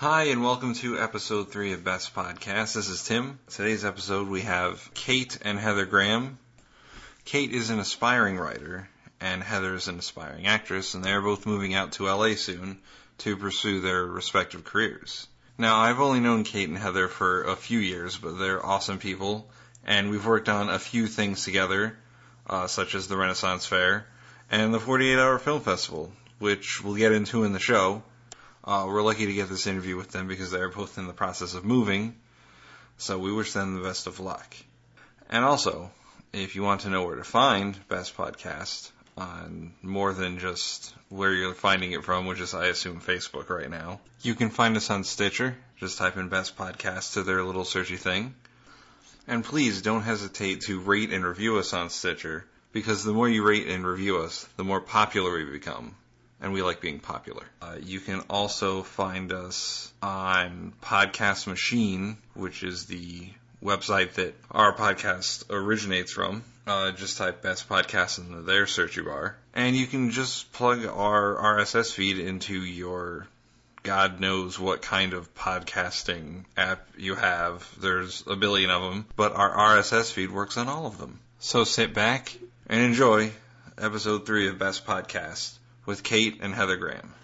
Hi, and welcome to episode three of Best Podcast. This is Tim. Today's episode we have Kate and Heather Graham. Kate is an aspiring writer, and Heather is an aspiring actress, and they are both moving out to LA soon to pursue their respective careers. Now, I've only known Kate and Heather for a few years, but they're awesome people, and we've worked on a few things together, uh, such as the Renaissance Fair and the 48 Hour Film Festival, which we'll get into in the show. Uh, we're lucky to get this interview with them because they're both in the process of moving, so we wish them the best of luck. And also, if you want to know where to find Best Podcast on more than just where you're finding it from, which is, I assume, Facebook right now, you can find us on Stitcher. Just type in Best Podcast to their little searchy thing. And please don't hesitate to rate and review us on Stitcher because the more you rate and review us, the more popular we become. And we like being popular. Uh, you can also find us on Podcast Machine, which is the website that our podcast originates from. Uh, just type best podcast into their searchy bar. And you can just plug our RSS feed into your God knows what kind of podcasting app you have. There's a billion of them, but our RSS feed works on all of them. So sit back and enjoy episode three of Best Podcast with Kate and Heather Graham.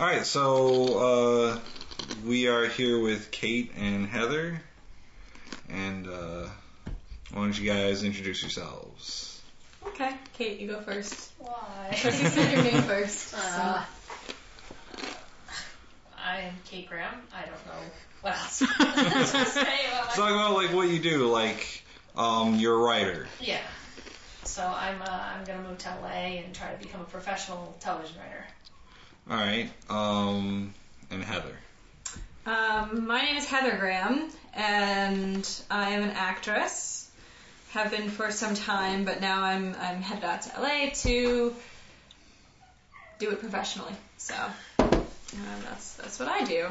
All right, so uh, we are here with Kate and Heather, and uh, why don't you guys introduce yourselves? Okay, Kate, you go first. Why? Because you said your name first. Uh, so. I'm Kate Graham. I don't know what else to say about Talk about like what you do, like um, you're a writer. Yeah. So I'm uh, I'm gonna move to LA and try to become a professional television writer. All right, um, and Heather. Um, my name is Heather Graham, and I am an actress. Have been for some time, but now I'm I'm headed out to LA to do it professionally. So um, that's that's what I do.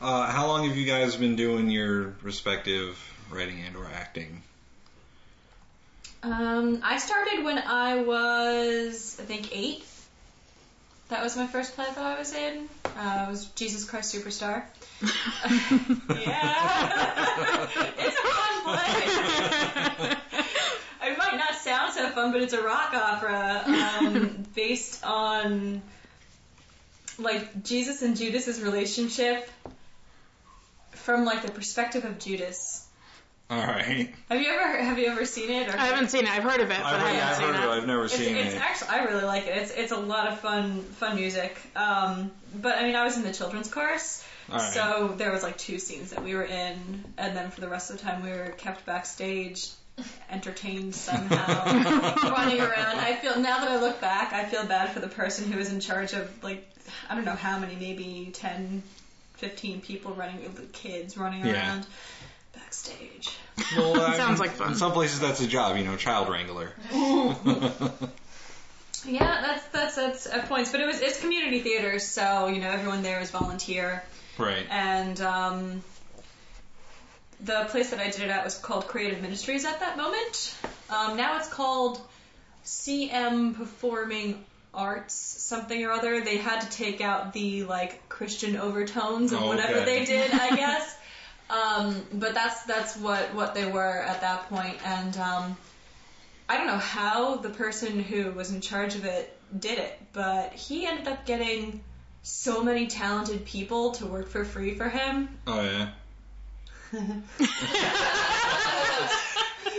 Uh, how long have you guys been doing your respective writing and or acting? Um, I started when I was I think eight. That was my first play that I was in. Uh, it was Jesus Christ Superstar. yeah, it's a fun play. it might not sound so fun, but it's a rock opera um, based on like Jesus and Judas's relationship from like the perspective of Judas. All right. Have you ever have you ever seen it? Or I haven't seen it. I've heard of it, but I've, I have not I've seen heard it. I've never It's, seen it's it. actually I really like it. It's it's a lot of fun fun music. Um, but I mean I was in the children's chorus, All right. so there was like two scenes that we were in, and then for the rest of the time we were kept backstage, entertained somehow, running around. I feel now that I look back, I feel bad for the person who was in charge of like I don't know how many, maybe 10, 15 people running, kids running Yeah. around backstage. well, I Sounds mean, like fun. In some places, that's a job, you know, child wrangler. Yeah, that's that's that's at points, but it was it's community theater, so you know everyone there is volunteer, right. and um, the place that I did it at was called Creative Ministries at that moment. Um, now it's called CM Performing Arts something or other. They had to take out the like Christian overtones of Oh, whatever okay. they did, I guess. um, but that's that's what what they were at that point, and um, I don't know how the person who was in charge of it did it, but he ended up getting so many talented people to work for free for him. Oh yeah.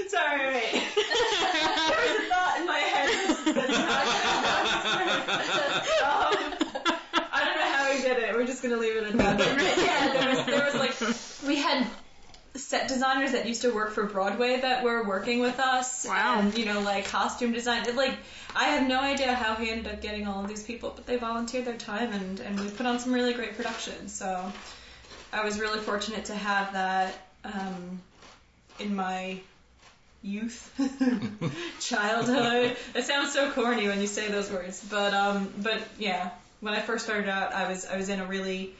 Sorry, wait. there was a thought in my head. that's not- um, I don't know how he did it. We're just gonna leave it at that. But yeah, there was there was like we had set designers that used to work for Broadway that were working with us. Wow. And, you know, like costume design. It, like I have no idea how he ended up getting all of these people, but they volunteered their time and and we put on some really great productions. So I was really fortunate to have that um, in my youth, childhood. It sounds so corny when you say those words, but um, but yeah, when I first started out, I was I was in a really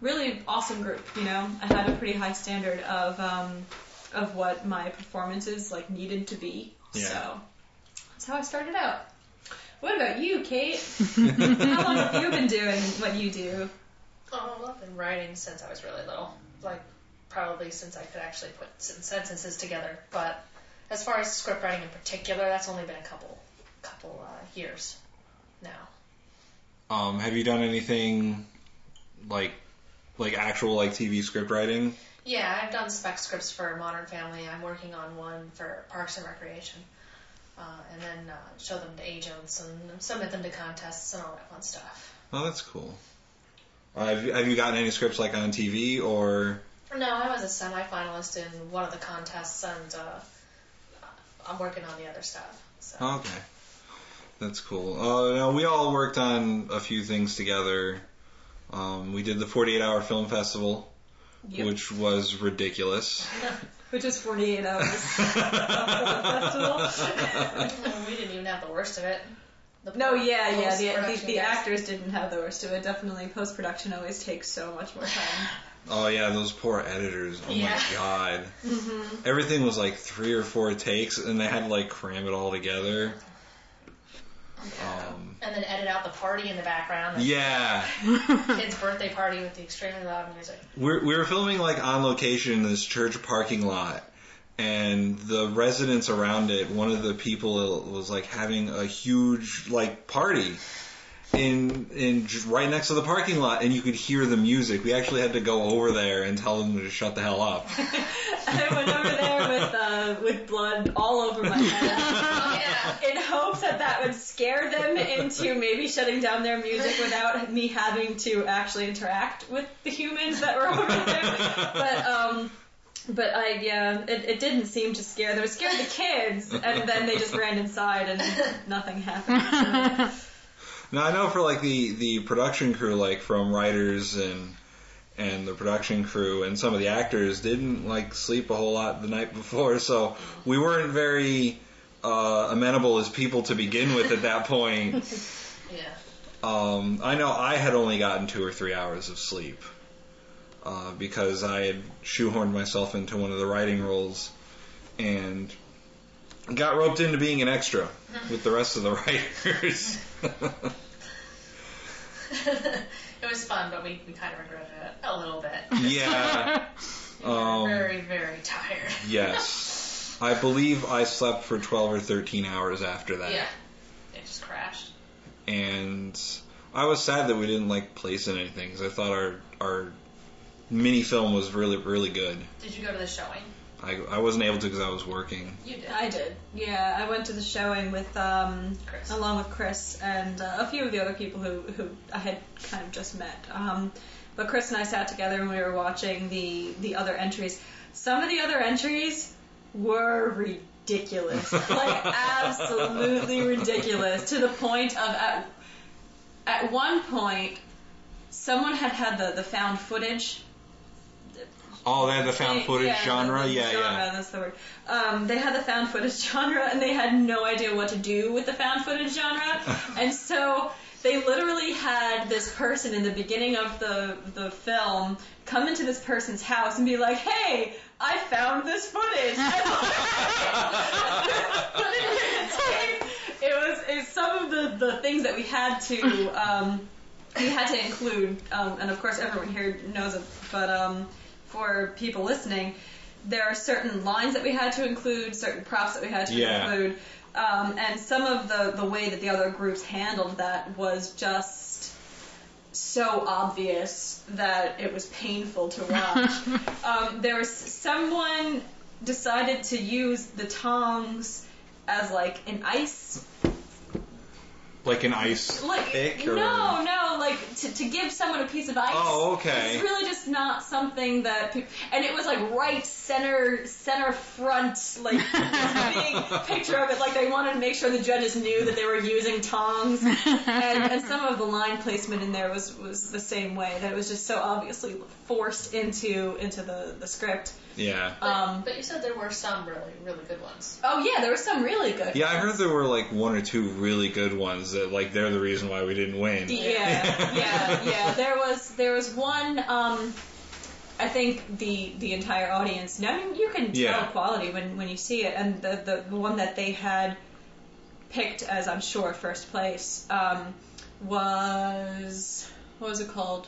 really awesome group. You know, I had a pretty high standard of um, of what my performances like needed to be. Yeah. So that's how I started out. What about you, Kate? how long have you been doing what you do? Oh, I've been writing since I was really little. Like, probably since I could actually put sen- sentences together. But as far as script writing in particular, that's only been a couple, couple uh, years now. Um, have you done anything like like actual like TV script writing? Yeah, I've done spec scripts for Modern Family. I'm working on one for Parks and Recreation. Uh, and then uh, show them to agents and submit them to contests and all that fun stuff. Oh, that's cool. Uh, have, you, have you gotten any scripts like on TV or? No, I was a semi-finalist in one of the contests, and uh, I'm working on the other stuff. So. Okay, that's cool. Uh, no, we all worked on a few things together. Um, we did the 48 Hour Film Festival, Yep. which was ridiculous. Which is 48 hours. festival. we didn't even have the worst of it. The No, yeah, yeah. The, the, the actors didn't have the worst of it. Definitely, post production always takes so much more time. Oh yeah, those poor editors. Oh Yeah. my god. Everything was like three or four takes, and they had to like cram it all together. Um, And then edit out the party in the background. The yeah, kid's birthday party with the extremely loud music. we're, we were filming like on location in this church parking lot, and the residents around it. One of the people was like having a huge like party. In in right next to the parking lot, and you could hear the music. We actually had to go over there and tell them to shut the hell up. I went over there with uh, with blood all over my head. Yeah. in hopes that that would scare them into maybe shutting down their music without me having to actually interact with the humans that were over there. But um, but I yeah, it, it didn't seem to scare them. It scared the kids, and then they just ran inside and nothing happened. So, Now I know for like the the production crew, like from writers and and the production crew and some of the actors didn't like sleep a whole lot the night before, so we weren't very uh, amenable as people to begin with at that point. Yeah. Um, I know I had only gotten two or three hours of sleep uh, because I had shoehorned myself into one of the writing roles and got roped into being an extra with the rest of the writers. it was fun, but we, we kind of regretted it a little bit. yeah. We were Um, very, very tired. Yes. I believe I slept for 12 or 13 hours after that. Yeah. It just crashed. And I was sad that we didn't like place in anything because I thought our our mini film was really really good. Did you go to the showing? I, I wasn't able to because I was working. You did. I did. Yeah, I went to the showing with um, Chris. along with Chris and uh, a few of the other people who who I had kind of just met. Um, but Chris and I sat together and we were watching the the other entries. Some of the other entries were ridiculous, like absolutely ridiculous, to the point of at at one point someone had had the the found footage Oh, they had the found footage yeah, genre? the- yeah, genre, yeah. That's the word. Um, they had the found footage genre, and they had no idea what to do with the found footage genre, and so they literally had this person in the beginning of the the film come into this person's house and be like, "Hey, I found this footage." it was it was some of the the things that we had to. Um, we had to include, um, and of course everyone here knows it, but um, for people listening, there are certain lines that we had to include, certain props that we had to Yeah. include, um, and some of the, the way that the other groups handled that was just so obvious that it was painful to watch. um, there was someone decided to use the tongs as like an ice Like an ice like pick? Or... no, no, like to, to give someone a piece of ice. Oh, okay. It's really just not something that, peop and it was like right center, center front, like big picture of it. Like they wanted to make sure the judges knew that they were using tongs, and, and some of the line placement in there was was the same way. That it was just so obviously forced into into the the script. Yeah. But, Um, but you said there were some really, really good ones. Oh yeah, there were some really good. Yeah, I heard there were like one or two really good ones that like they're the reason why we didn't win. Yeah, yeah, yeah. There was there was one. Um, I think the the entire audience. I mean, you can tell Yeah. quality when when you see it, and the the, the one that they had picked as I'm sure first place um, was what was it called?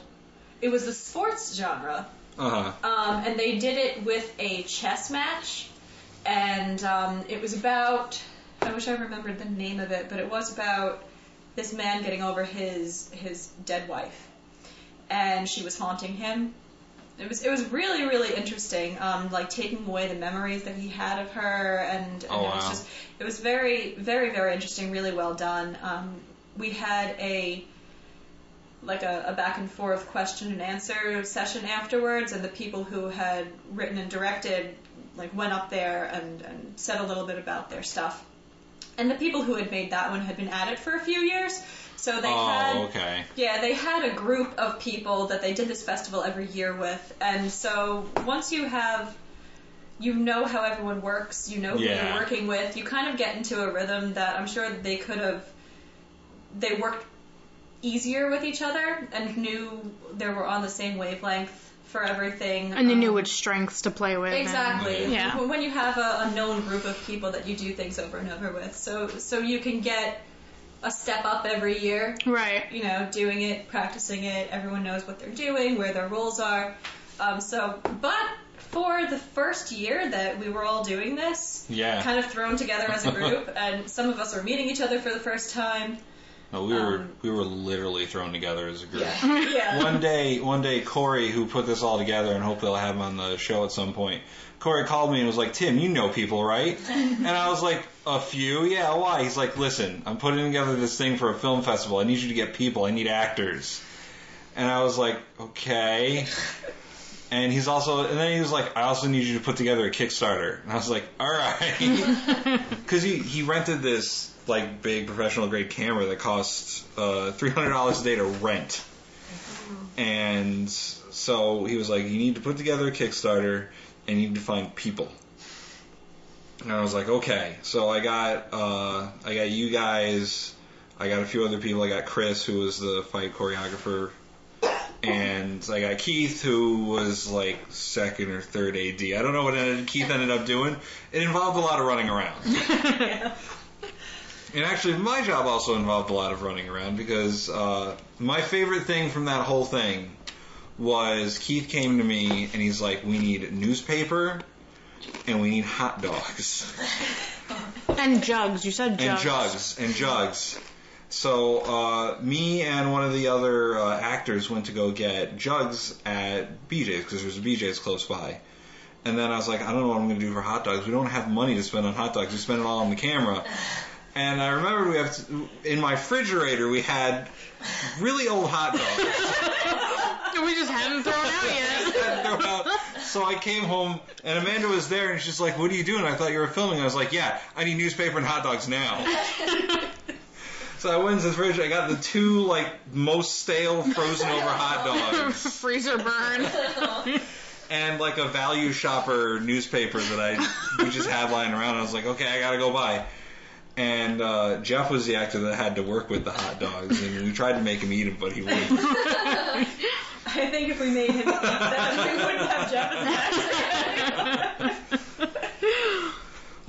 It was the sports genre. Uh huh. Um, and they did it with a chess match, and um, it was about. I wish I remembered the name of it, but it was about this man getting over his his dead wife, and she was haunting him. It was it was really really interesting, um, like taking away the memories that he had of her, and, and Oh, it was wow. just it was very very very interesting, really well done. Um, we had a like a, a back and forth question and answer session afterwards, and the people who had written and directed like went up there and, and said a little bit about their stuff. And the people who had made that one had been at it for a few years, so they oh, had Oh, okay. yeah, they had a group of people that they did this festival every year with, and so once you have, you know how everyone works, you know who Yeah. you're working with, you kind of get into a rhythm that I'm sure they could have, they worked easier with each other and knew they were on the same wavelength for everything. And they knew Um, which strengths to play with. and- Exactly. Yeah. When- When you have a, a known group of people that you do things over and over with, so so you can get a step up every year Right. you know, doing it, practicing it. Everyone knows what they're doing, where their roles are. Um, so, but for the first year that we were all doing this, Yeah. kind of thrown together as a group, and some of us were meeting each other for the first time. No, we were Um, we were literally thrown together as a group. Yeah, yeah. one day, one day, Corey, who put this all together, and hopefully I'll have him on the show at some point. Corey called me and was like, "Tim, you know people, right?" And I was like, "A few, yeah. Why?" He's like, "Listen, I'm putting together this thing for a film festival. I need you to get people. I need actors." And I was like, "Okay." And he's also, and then he was like, "I also need you to put together a Kickstarter." And I was like, "All right," because he he rented this like big professional grade camera that costs uh, three hundred dollars a day to rent. And so he was like, "You need to put together a Kickstarter, and you need to find people." And I was like, "Okay." So I got uh, I got you guys, I got a few other people. I got Chris, who was the fight choreographer, and I got Keith, who was like second or third AD. I don't know what ended- Keith ended up doing. It involved a lot of running around. yeah. And actually, my job also involved a lot of running around because uh, my favorite thing from that whole thing was Keith came to me and he's like, "We need newspaper and we need hot dogs And jugs. You said jugs. and jugs. and jugs." So uh, me and one of the other uh, actors went to go get jugs at BJ's because there's a BJ's close by. And then I was like, I don't know what I'm going to do for hot dogs. We don't have money to spend on hot dogs. We spend it all on the camera. And I remember we have to, in my refrigerator we had really old hot dogs. We just hadn't thrown out yet. So I came home and Amanda was there and she's like, "What are you doing?" I thought you were filming. I was like, "Yeah, I need newspaper and hot dogs now." so I went into the fridge. I got the two like most stale frozen over hot dogs Freezer burn. and like a value shopper newspaper that I we just had lying around. I was like, "Okay, I gotta go buy." And uh, Jeff was the actor that had to work with the hot dogs, and we tried to make him eat them, but he wouldn't. I think if we made him eat them, we wouldn't have Jeff as an actor.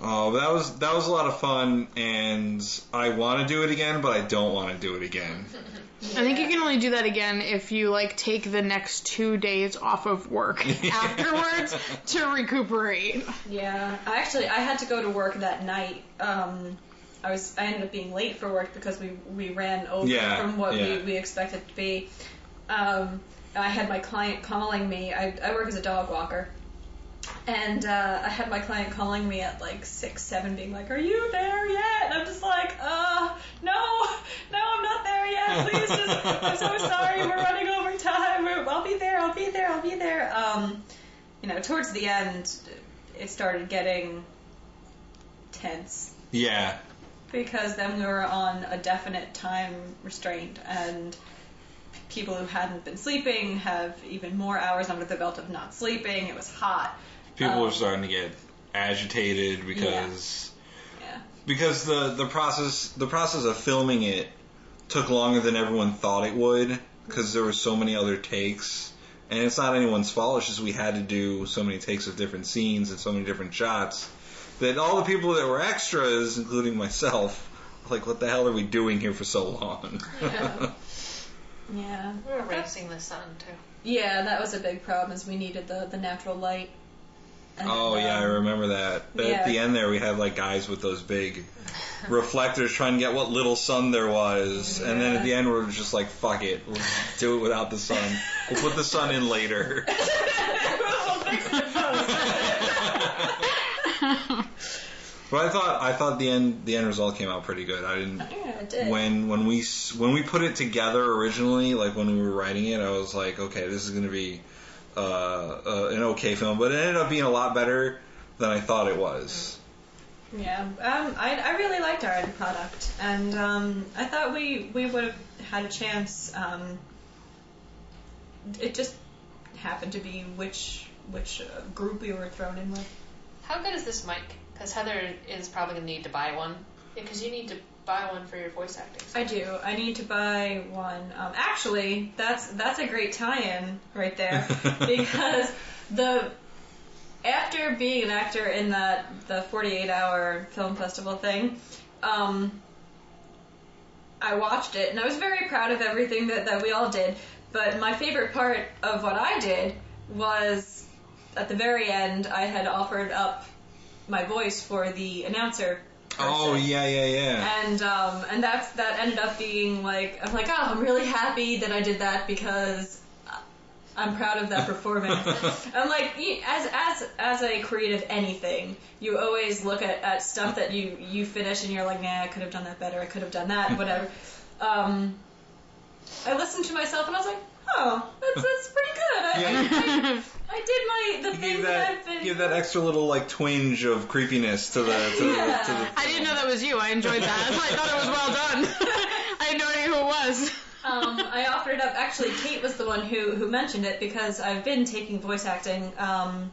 Oh, that was that was a lot of fun, and I want to do it again, but I don't want to do it again. I think you can only do that again if you like take the next two days off of work afterwards to recuperate. Yeah, I actually I had to go to work that night. Um, I was I ended up being late for work because we we ran over Yeah, from what yeah. we, we expected to be. Um, I had my client calling me. I, I work as a dog walker. And uh, I had my client calling me at like six, seven, being like, "Are you there yet?" And I'm just like, "Uh, no, no, I'm not there yet. Please, just, I'm so sorry. We're running over time. I'll be there. I'll be there. I'll be there." Um, you know, towards the end, it started getting tense Yeah, because then we were on a definite time restraint and people who hadn't been sleeping have even more hours under the belt of not sleeping. It was hot. people Um, were starting to get agitated because Yeah. because the the process the process of filming it took longer than everyone thought it would because there were so many other takes. And it's not anyone's fault. It's just we had to do so many takes of different scenes and so many different shots that all the people that were extras, including myself, like, what the hell are we doing here for so long? Yeah. Yeah. We were racing the sun too. Yeah, that was a big problem. Is we needed the the natural light. And, oh yeah, I um, remember that. But yeah. at the end there, we had like guys with those big reflectors trying to get what little sun there was, and then at the end we're just like, fuck it, we'll do it without the sun. We'll put the sun in later. But I thought I thought the end the end result came out pretty good. I didn't Yeah, it did. when when we when we put it together originally, like when we were writing it, I was like, okay, this is going to be uh, uh, an okay film, but it ended up being a lot better than I thought it was. Yeah, um, I, I really liked our end product, and um, I thought we, we would have had a chance. Um, it just happened to be which which uh, group we were thrown in with. How good is this mic? Because Heather is probably gonna need to buy one. Because you need to buy one for your voice acting. I do. I need to buy one. Um, actually, that's that's a great tie-in right there because the after being an actor in that the 48-hour film festival thing, um, I watched it and I was very proud of everything that, that we all did. But my favorite part of what I did was at the very end, I had offered up my voice for the announcer. Oh yeah, yeah, yeah. And um, and that's that ended up being like I'm like oh I'm really happy that I did that because I'm proud of that performance. I'm like as as as a creative anything, you always look at, at stuff that you you finish and you're like nah I could have done that better I could have done that whatever. Um, I listened to myself and I was like oh that's that's pretty good. I, I, I, I did my the You things give that, that I've been give that extra little like twinge of creepiness to the to, Yeah. the, to the I didn't know that was you. I enjoyed that. I thought it was well done. I had no idea who it was. um, I offered it up. Actually, Kate was the one who who mentioned it because I've been taking voice acting um,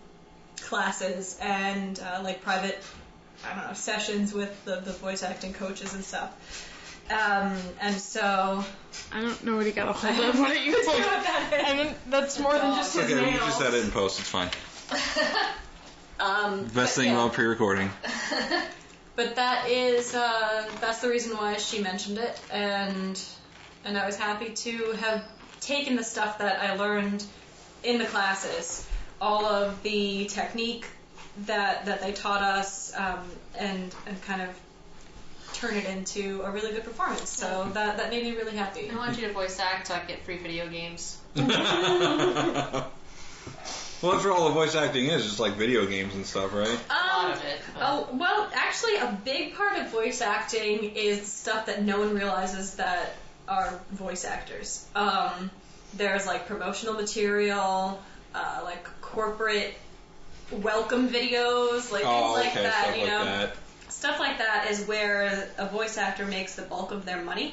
classes and uh, like private, I don't know, sessions with the, the voice acting coaches and stuff. Um, and so I don't know what he got a hold of. What you pulled. And that's more than just his Okay, we nails. can just edit and post. It's fine. um, Best thing yeah. about pre-recording. But that is uh, that's the reason why she mentioned it, and and I was happy to have taken the stuff that I learned in the classes, all of the technique that that they taught us, um, and and kind of turn it into a really good performance. So that that made me really happy. I want you to voice act so I can get free video games. Well, that's where all the voice acting is, just like video games and stuff, right? A lot Um, of it. Oh, well, actually, a big part of voice acting is stuff that no one realizes that are voice actors. Um, there's like promotional material, uh, like corporate welcome videos, like things Oh, like okay, that, stuff you like know. that. Stuff like that is where a voice actor makes the bulk of their money.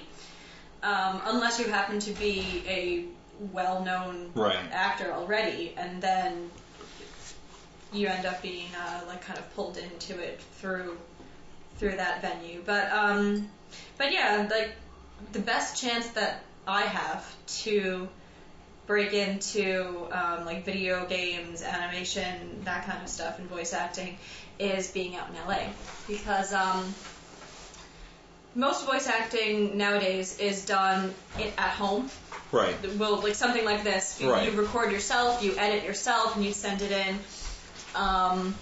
Um, unless you happen to be a well-known Right. actor already, and then you end up being uh, like kind of pulled into it through through that venue. But um, but yeah, like the best chance that I have to break into um, like video games, animation, that kind of stuff, and voice acting is being out in LA because um, most voice acting nowadays is done at home Right. well, like something like this. You, Right. you record yourself, you edit yourself, and you send it in. Um,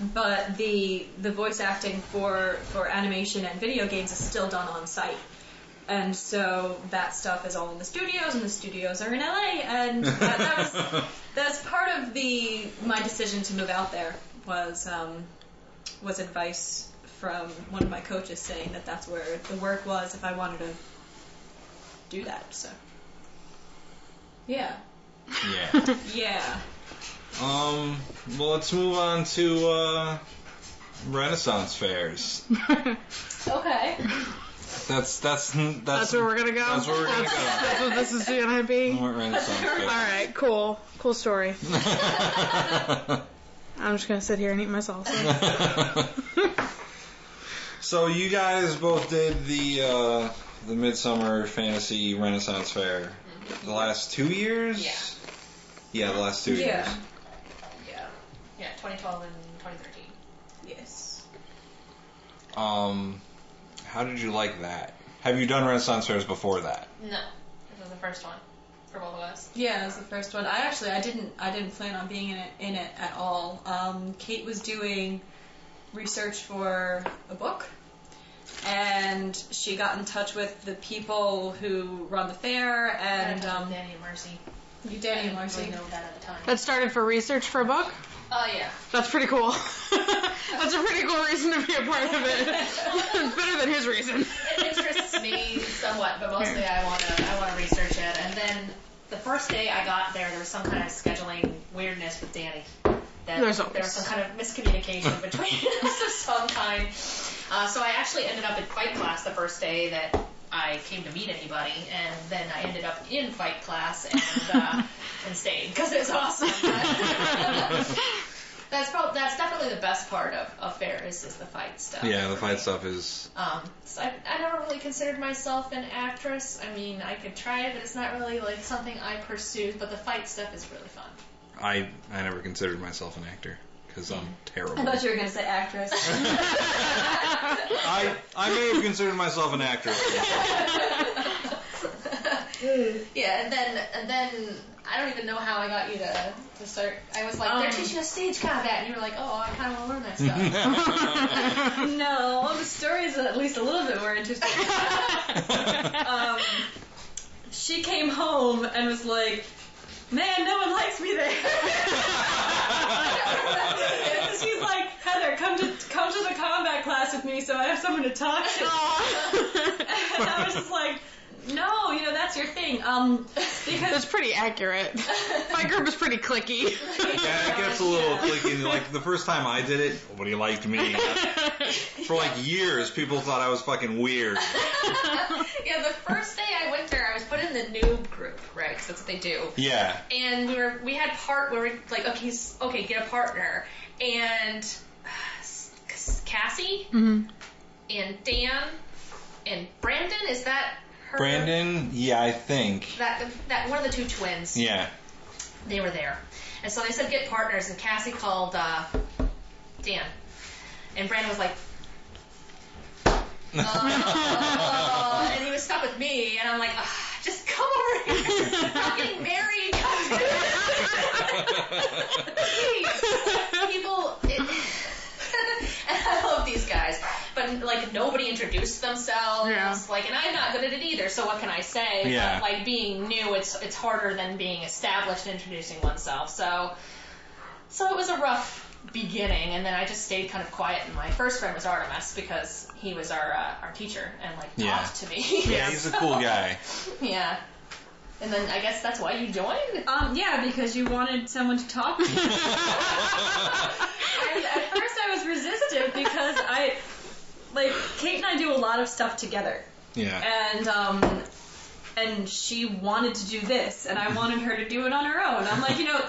but the the voice acting for for animation and video games is still done on site. And so that stuff is all in the studios, and the studios are in LA. And that, that was that's part of the my decision to move out there was um, was advice from one of my coaches saying that that's where the work was if I wanted to do that. So yeah, Yeah. yeah. Um. Well, let's move on to uh, Renaissance fairs. Okay. That's that's that's That's where we're gonna go. That's where we're gonna go. That's what this is gonna be. More Renaissance All right, cool, cool story. Fairs. I'm just gonna sit here and eat my salsa. so you guys both did the uh, the Midsummer Fantasy Renaissance Fair. The last two years? Yeah. Yeah, the last two Yeah. years. Yeah. Yeah, 2012 and 2013. Yes. Um, how did you like that? Have you done Renaissance fairs before that? No, this is the first one for both of us. Yeah, it was the first one. I actually I didn't I didn't plan on being in it in it at all. Um, Kate was doing research for a book, and she got in touch with the people who run the fair and um, Danny and Mercy. you, Danny and I Marcy. really know that at the time. That started for research for a book? Oh yeah. That's pretty cool. That's a pretty cool reason to be a part of it. it's better than his reason. It interests me somewhat, but mostly I want to I want to research it. And then the first day I got there, there was some kind of scheduling weirdness with Danny. That There's there was some kind of miscommunication between us of some kind. Uh, so I actually ended up in fight class the first day that I came to meet anybody, and then I ended up in fight class and uh, and stayed because it was awesome. that's probably that's definitely the best part of, of fair is, is the fight stuff. Yeah, the fight me. stuff is. Um, so I, I never really considered myself an actress. I mean, I could try it, but it's not really like something I pursued. But the fight stuff is really fun. I I never considered myself an actor because I'm terrible. I thought you were gonna say actress. I I may have considered myself an actress. yeah, and then and then I don't even know how I got you to, to start. I was like, they're Um. teaching us stage combat, and you were like, oh, I kind of want to learn that stuff. no, the story's at least a little bit more interesting. um, she came home and was like, "Man, no one likes me there." She's like, "Heather, come to come to the combat class with me, so I have someone to talk to." and I was just like, "No, you know that's your thing." Um, That's because pretty accurate. My group is pretty clicky. Yeah, it gets a little clicky. Like the first time I did it, nobody liked me. For like years, people thought I was fucking weird. yeah, the first day I went there, I was put in the noob group, right? Because that's what they do. Yeah. and we were we had part where we like okay s- okay get a partner and Cassie hmm and Dan and Brandon is that her? Brandon, yeah, I think. that that one of the two twins. Yeah. they were there. And so they said get partners and Cassie called uh, Dan. And Brandon was like uh, and he was stuck with me and I'm like just come over here. I'm getting married. Jeez. people it, and I love these guys but like nobody introduced themselves Yeah. like and I'm not good at it either so what can I say Yeah. but like being new it's it's harder than being established and introducing oneself so so it was a rough beginning and then I just stayed kind of quiet and my first friend was Artemis because he was our uh, our teacher and like Yeah. talked to me Yeah, he's a cool guy. yeah and then I guess that's why you joined um, yeah, because you wanted someone to talk to. And at first I was resistant because I, like, Kate and I do a lot of stuff together. Yeah. And, um, and she wanted to do this, and I wanted her to do it on her own. I'm like, you know,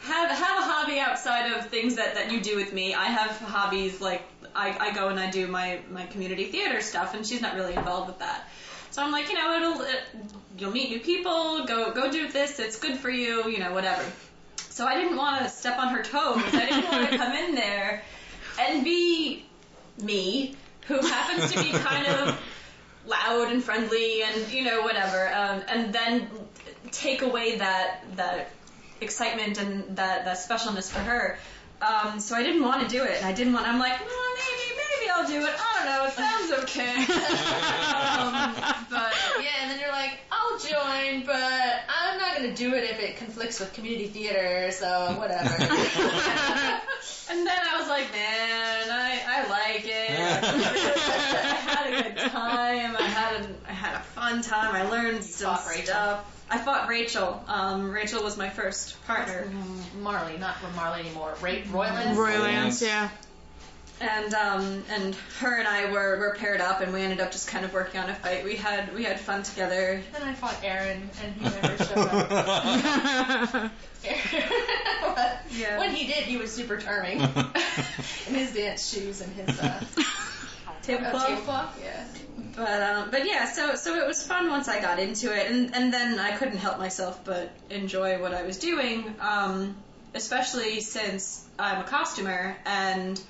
have, have a hobby outside of things that, that you do with me. I have hobbies, like, I, I go and I do my, my community theater stuff, and she's not really involved with that. So I'm like, you know, it'll, it, you'll meet new people, go, go do this, it's good for you, you know, whatever. So I didn't want to step on her toes. I didn't want to come in there and be me, who happens to be kind of loud and friendly and you know whatever, um, and then take away that that excitement and that that specialness for her. Um, so I didn't want to do it, and I didn't want. I'm like, well, maybe maybe I'll do it. I don't know. It sounds okay. um, but yeah and then you're like I'll join but I'm not gonna do it if it conflicts with community theater so whatever And then I was like, man, I, I like it. I had a good time. I had a, I had a fun time. I learned some fought Rachel. stuff. I fought Rachel. Um, Rachel was my first partner. Marley not Marley anymore Ray Royland Roylance, yeah. And um, and her and I were, were paired up, and we ended up just kind of working on a fight. We had we had fun together. then I fought Aaron and he never showed up Yeah. when he did he was super charming in his dance shoes and his uh, Uh, tablecloth yeah But um, but yeah, so so it was fun once I got into it, and and then I couldn't help myself but enjoy what I was doing. Um, especially since I'm a costumer and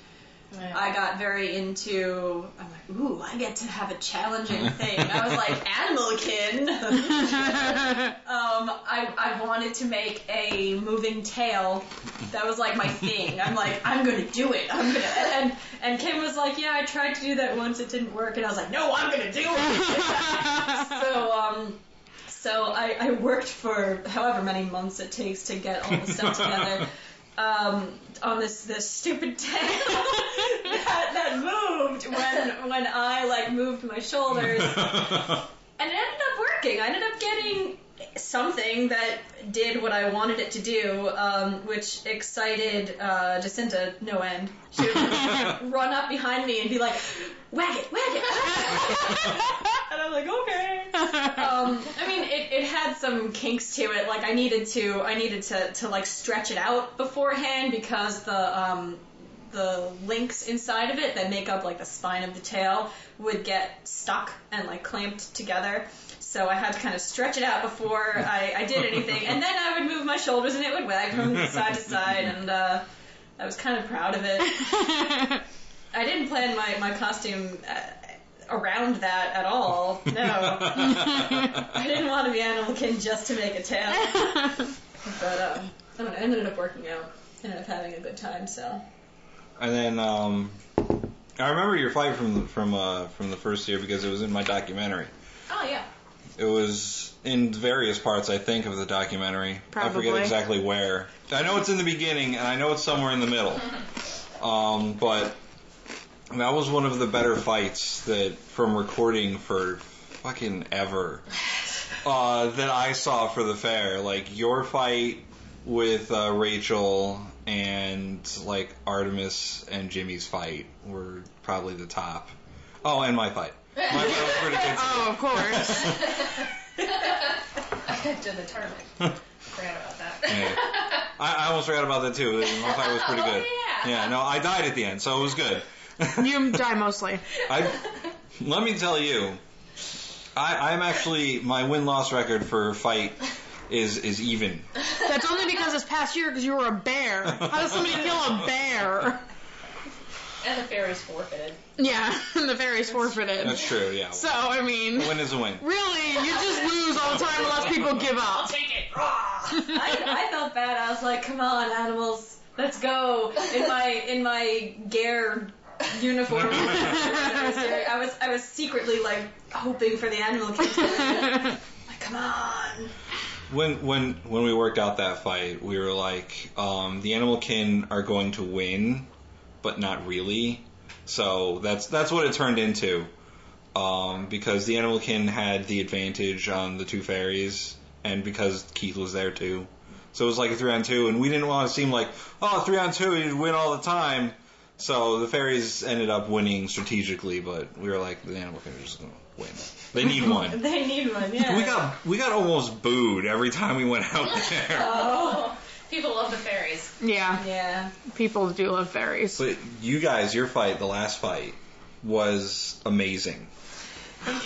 I got very into. I'm like, ooh, I get to have a challenging thing. I was like, Animalkin. um, I I wanted to make a moving tail. That was like my thing. I'm like, I'm gonna do it. I'm gonna. And and Kim was like, yeah, I tried to do that once, it didn't work, and I was like, no, I'm gonna do it. so um. So I, I worked for however many months it takes to get all the stuff together um, on this this stupid tail that, that moved when when I like moved my shoulders, and it ended up working. I ended up getting something that did what I wanted it to do, um, which excited uh, Jacinta no end. She would run up behind me and be like, "Wag it, wag it!" and I'm like, "Okay." Um, I mean, it, it had some kinks to it. Like I needed to, I needed to, to like stretch it out beforehand because the um, the links inside of it that make up like the spine of the tail would get stuck and like clamped together. So I had to kind of stretch it out before I, I did anything, and then I would move my shoulders and it would wag from side to side, and uh, I was kind of proud of it. I didn't plan my my costume. Uh, around that at all. No. I didn't want to be Animalkin just to make a tail. But um, I don't know, it ended up working out. Ended up having a good time, so. And then um, I remember your fight from the, from uh, from the first year because it was in my documentary. Oh, yeah. It was in various parts, I think, of the documentary. Probably. I forget exactly where. I know it's in the beginning, and I know it's somewhere in the middle. Um, but that was one of the better fights that from recording for fucking ever uh, that I saw for the fair. Like your fight with uh, Rachel and like Artemis and Jimmy's fight were probably the top. Oh, and my fight. My fight was pretty good. oh, of course. I did the tournament. Forgot about that. Yeah. I, I almost forgot about that too. My fight was pretty good. Oh, yeah. Yeah, no, I died at the end, so it was good. You die mostly. I, let me tell you, I, I'm actually my win loss record for fight is is even. That's only because this past year because you were a bear. How does somebody kill a bear? And the fairies forfeited. Yeah, and the fairies forfeited. That's true. Yeah, So, I mean, a win is a win. really, you just lose all the time unless people give up. I'll take it. I, I felt bad. I was like, come on, animals, let's go. In my in my Gare uniform. I was I was secretly like hoping for the animal win. Like, come on. When when when we worked out that fight, we were like, um, the animal kin are going to win, but not really. So that's that's what it turned into. Um, because the animal kin had the advantage on the two fairies, and because Keith was there too. So it was like a three on two, and we didn't want to seem like, oh, three on two, you'd win all the time. So the fairies ended up winning strategically, but we were like, the animal kin are just going to win. They need one. They need one. Yeah. We got we got almost booed every time we went out there. Oh. People love the fairies. Yeah, Yeah. people do love fairies. But you guys, your fight, the last fight, was amazing.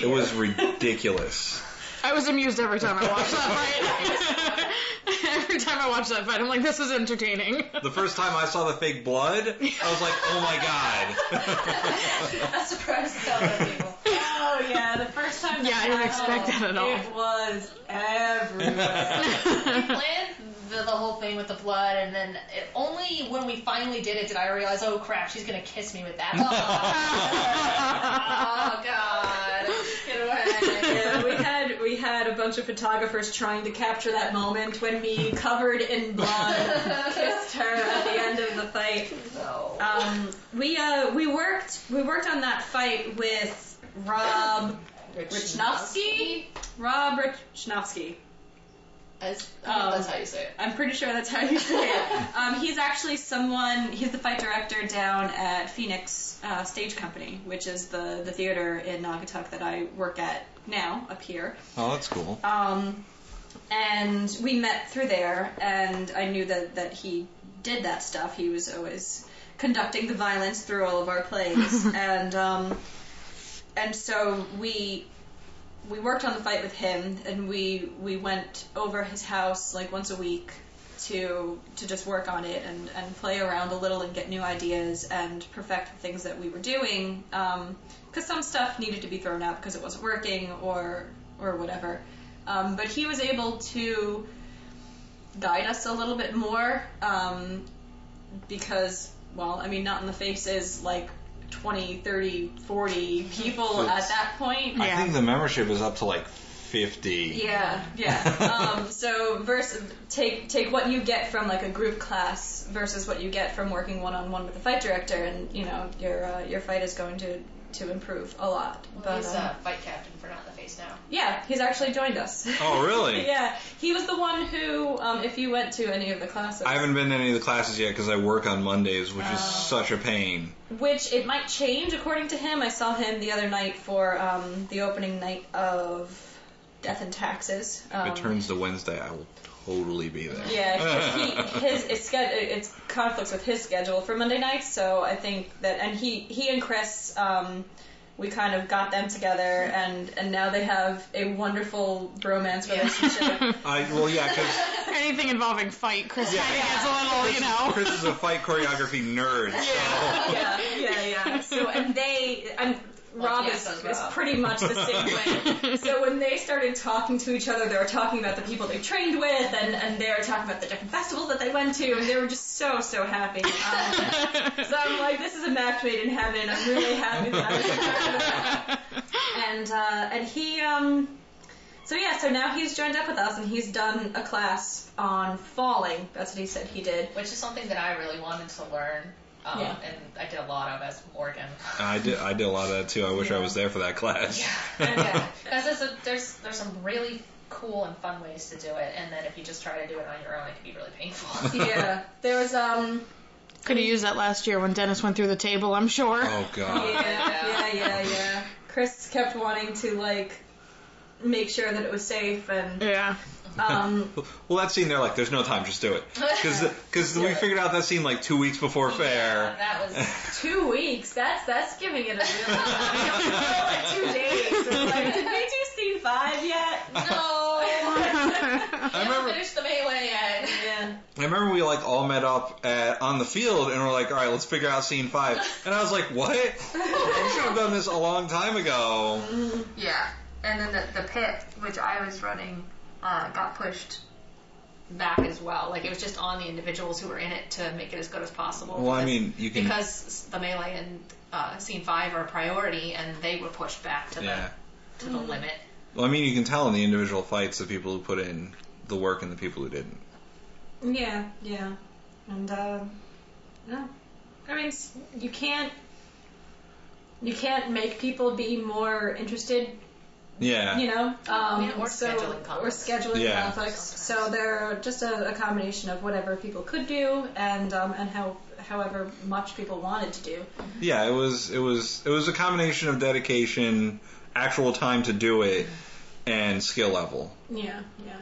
It was ridiculous. I was amused every time I watched that fight. every time I watched that fight, I'm like, this is entertaining. The first time I saw the fake blood, I was like, oh my god. That's surprised to other people. Oh yeah. The first time. Yeah, I didn't expect that at all. It was everywhere. We planned the, the whole thing with the blood, and then it, only when we finally did it did I realize, oh crap, she's gonna kiss me with that. Oh, oh god, get away. Yeah, we had we had a bunch of photographers trying to capture that moment when me, covered in blood, kissed her at the end of the fight. No. Um, we uh we worked we worked on that fight with Rob Richnowski. Rob Richnowski. As, I that's how you say it. I'm pretty sure that's how you say it. Um, he's actually someone. He's the fight director down at Phoenix uh, Stage Company, which is the the theater in Naugatuck that I work at now up here. Oh, that's cool. Um, and we met through there, and I knew that, that he did that stuff. He was always conducting the violence through all of our plays. and um, and so we we worked on the fight with him, and we we went over his house like once a week to to just work on it and and play around a little and get new ideas and perfect the things that we were doing. Because some stuff needed to be thrown out because it wasn't working or or whatever. Um, but he was able to guide us a little bit more um, because, well, I mean, not in the faces like 20, 30, 40 people at that point. I Yeah. think the membership is up to like 50. Yeah, yeah. um, so versus take take what you get from like a group class versus what you get from working one on one with the fight director, and you know your uh, your fight is going to to improve a lot. Well, he's um, uh, fight captain for Not in the Face now. yeah, he's actually joined us. Oh, really? yeah, he was the one who, um, if you went to any of the classes, I haven't been to any of the classes yet because I work on Mondays, which is Oh. such a pain. which it might change according to him. I saw him the other night for um, the opening night of Death and Taxes. Um, If it turns to Wednesday, I will totally be there. Yeah, he his it's, sched- it's conflicts with his schedule for Monday nights, so I think that and he he and Chris um we kind of got them together and and now they have a wonderful bromance relationship. I, well, yeah, because Anything involving fight, Chris Yeah. kind of gets a little, you know. Chris is a fight choreography nerd. So. yeah, yeah, yeah. So and they Rob yes, is, that's is pretty much the same way. So when they started talking to each other, they were talking about the people they trained with, and, and they were talking about the different festivals that they went to, and they were just so so happy. Um, so I'm like, this is a match made in heaven. I'm really happy that I was a part of that. And uh, and he um. So yeah, so now he's joined up with us, and he's done a class on falling. That's what he said he did. Which is something that I really wanted to learn. Um, Yeah. And I did a lot of as Morgan. I did. I did a lot of that too. I wish I was there for that class. yeah. Because there's, a- there's there's some really cool and fun ways to do it, and then if you just try to do it on your own, it can be really painful. Yeah, there was um. Could have used that last year when Dennis went through the table, I'm sure. Oh God. Yeah, yeah, yeah, yeah. Chris kept wanting to like make sure that it was safe and Yeah. Um Well, that scene, they're like, "There's no time, just do it," because we figured out that scene like two weeks before fair. that was two weeks. That's that's giving it a real like two days. It's like, did we do scene five yet? no. I I remember. finished the melee yet. Yeah. I remember we like all met up at, on the field and we're like, all right, let's figure out scene five. And I was like, what? We should have done this a long time ago. Yeah, and then the, the pit, which I was running, uh, got pushed back as well. Like it was just on the individuals who were in it to make it as good as possible. Well, I mean, you can. because the melee and uh, scene five are a priority, and they were pushed back to Yeah. the to the limit. Well, I mean, you can tell in the individual fights the people who put in the work and the people who didn't. Yeah, yeah. And uh no. I mean you can't you can't make people be more interested Yeah. you know, um, Yeah, or so, scheduling or conflicts. scheduling Yeah. conflicts. So they're just a, a combination of whatever people could do and um, and how however much people wanted to do. Yeah, it was it was it was a combination of dedication, actual time to do it, and skill level, Yeah, yeah.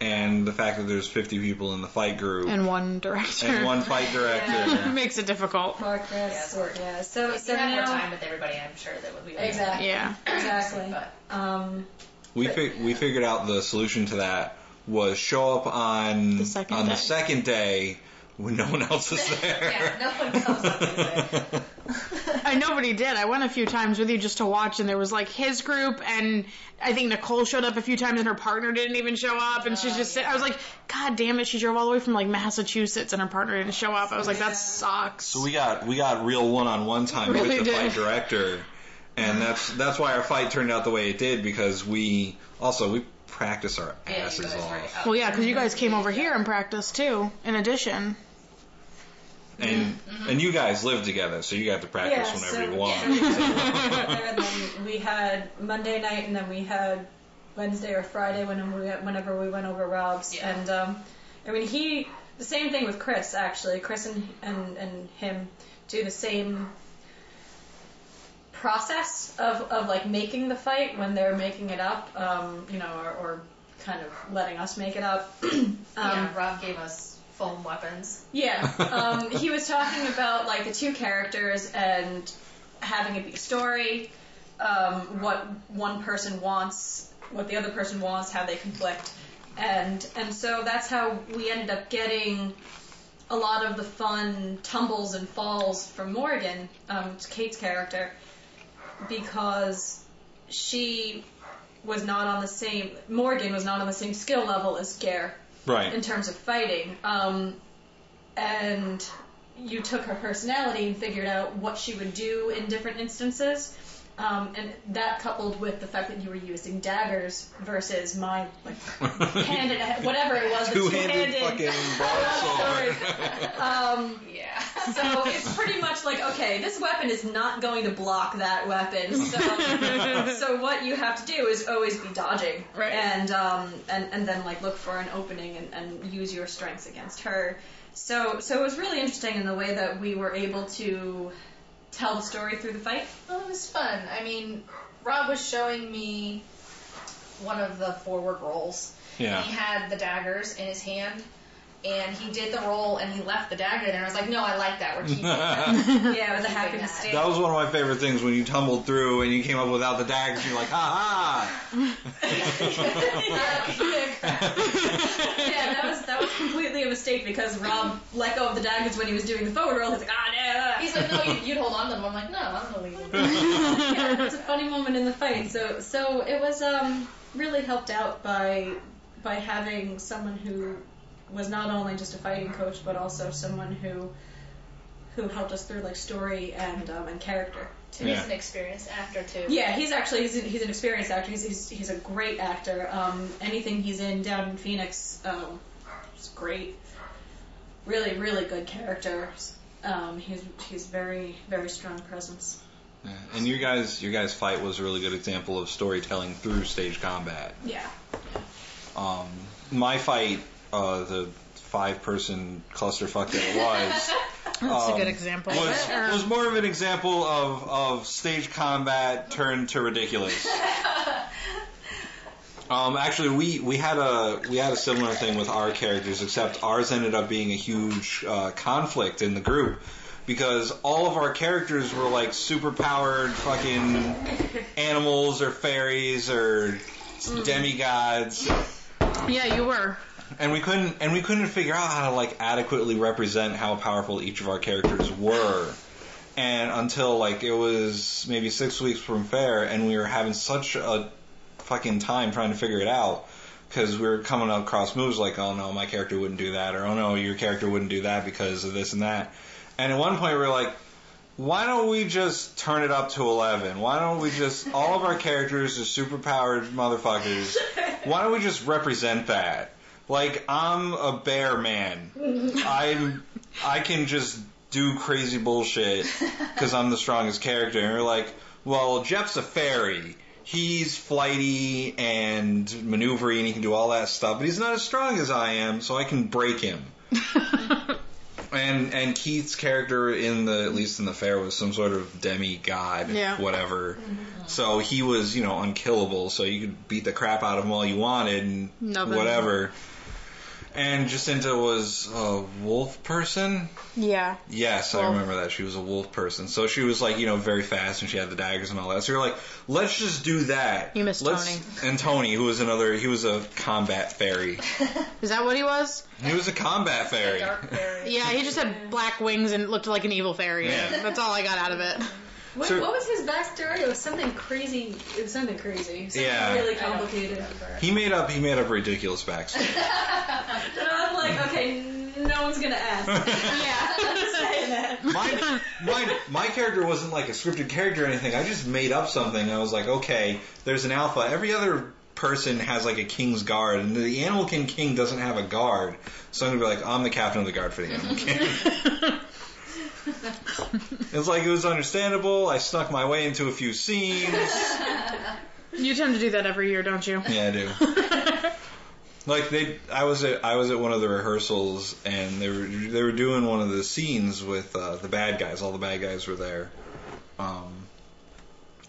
And the fact that there's 50 people in the fight group And one director. and one fight director. Makes it difficult. Poor Chris. Yeah, Yeah. So so you had more now time with everybody, I'm sure that would be exactly. Yeah. Exactly. But Um, We fig- we figured out the solution to that was show up on The second on day. the second day when no one else is there. yeah, no one comes up and says. I nobody did. I went a few times with you just to watch, and there was like his group, and I think Nicole showed up a few times, and her partner didn't even show up, and she's just. I was like, God damn it! She drove all the way from like Massachusetts, and her partner didn't show up. I was like, that sucks. So we got we got real one on one time Really with the did. fight director, and that's that's why our fight turned out the way it did because we also we practice our asses guys were off, well, yeah, because you guys came over here and practiced too. In addition, and and you guys live together, so you got to practice Yeah, whenever so- you want. and then we had Monday night, and then we had Wednesday or Friday whenever we whenever we went over Rob's. Yeah. And um, I mean, he the same thing with Chris actually. Chris and and, and him do the same process of, of like making the fight when they're making it up, um, you know, or, or kind of letting us make it up. um, yeah, Rob gave us foam weapons. yeah. Um, he was talking about like the two characters and having it be a story. um, what one person wants, what the other person wants, how they conflict, and and so that's how we ended up getting a lot of the fun tumbles and falls from Morgan, um, Kate's character, because she was not on the same Morgan was not on the same skill level as Gare in terms of fighting. Um, and you took her personality and figured out what she would do in different instances. Um, and that coupled with the fact that you were using daggers versus my like handed whatever it was, Two-handed two-handed fucking broadsword. Um, Yeah. so it's pretty much like, okay, this weapon is not going to block that weapon. So, so what you have to do is always be dodging, Right. and um, and and then like look for an opening and, and use your strengths against her. So so it was really interesting in the way that we were able to tell the story through the fight. Well, it was fun. I mean, Rob was showing me one of the forward rolls. Yeah. He had the daggers in his hand, and he did the roll, and he left the dagger there. And I was like, no, I like that. We're keeping that. Yeah, with a happy that. mistake. That was one of my favorite things when you tumbled through and you came up without the daggers. You're like, ha yeah, that was that was completely a mistake because Rob let go of the daggers when he was doing the forward roll. He's like, ah, no. He's like, no, you, you'd hold on to them. I'm like, no, I'm gonna leave them. yeah, it's a funny moment in the fight. So so it was um really helped out by by having someone who was not only just a fighting coach but also someone who who helped us through like story and um, and character too. Yeah. He's an experienced actor too. Yeah, he's actually he's, an- he's an experienced actor. He's, he's he's a great actor. Um, anything he's in down in Phoenix, um, is great. Really, really good characters. Um, he's he's very very strong presence. Yeah. And you guys, your guys' fight was a really good example of storytelling through stage combat. Yeah. Um, my fight, uh, the five-person clusterfuck that it was, That's a Um, good example. was it. Was more of an example of of stage combat turned to ridiculous. Um, actually, we, we had a we had a similar thing with our characters, except ours ended up being a huge uh, conflict in the group because all of our characters were like super powered fucking animals or fairies or demigods, yeah, you were. and we couldn't and we couldn't figure out how to like adequately represent how powerful each of our characters were. And until like it was maybe six weeks from fair, and we were having such a fucking time trying to figure it out because we were coming across moves like, oh no, my character wouldn't do that, or oh no, your character wouldn't do that because of this and that. And at one point we were like, why don't we just turn it up to 11? Why don't we just, all of our characters are super powered motherfuckers. Why don't we just represent that? Like, I'm a bear man. I'm, I can just do crazy bullshit because I'm the strongest character. And we're like, well, Jeff's a fairy. He's flighty and maneuvery and he can do all that stuff, but he's not as strong as I am, so I can break him. And and Keith's character in the at least in the fair was some sort of demigod, Yeah. whatever. So he was you know unkillable. So you could beat the crap out of him all you wanted and whatever. And Jacinta was a wolf person. Yeah. Yes, I remember that. She was a wolf person. So she was like, you know, very fast and she had the daggers and all that. So you're like, let's just do that. You missed Let's- Tony. And Tony, who was another, he was a combat fairy. Is that what he was? He was a combat fairy. Dark fairy. Yeah, he just had black wings and looked like an evil fairy. Yeah. That's all I got out of it. What, So- what was his backstory? It was something crazy. It was something crazy. Something Yeah. really complicated. He made up, he made up ridiculous backstory. And I'm like, okay, no one's gonna ask. yeah, I'm just saying that. Mine, mine, my character wasn't like a scripted character or anything. I just made up something. I was like, okay, there's an alpha. Every other person has like a king's guard, and the Animal King King doesn't have a guard. So I'm gonna be like, I'm the captain of the guard for the Animal King. it's like it was understandable. I snuck my way into a few scenes. You tend to do that every year, don't you? Yeah, I do. Like they, I was at I was at one of the rehearsals, and they were they were doing one of the scenes with uh, the bad guys. All the bad guys were there, um,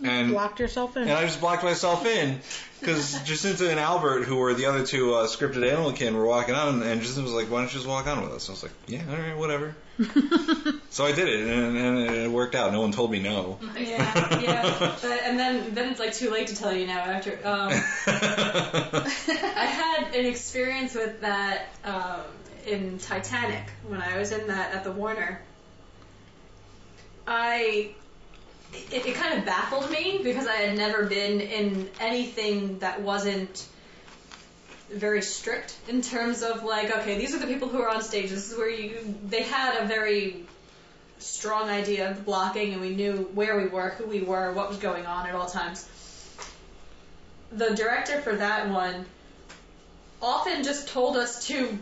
and Blocked yourself in. and I just blocked myself in because Jacinta and Albert, who were the other two uh, scripted animal kin, were walking on, and Jacinta was like, "Why don't you just walk on with us?" I was like, "Yeah, all right, whatever." so I did it, and, and it worked out. No one told me no. Yeah, yeah. But, and then then it's like too late to tell you now. After um, I had an experience with that um, in Titanic when I was in that at the Warner. I it, it kind of baffled me because I had never been in anything that wasn't very strict in terms of like okay these are the people who are on stage this is where you they had a very strong idea of the blocking and we knew where we were who we were what was going on at all times the director for that one often just told us to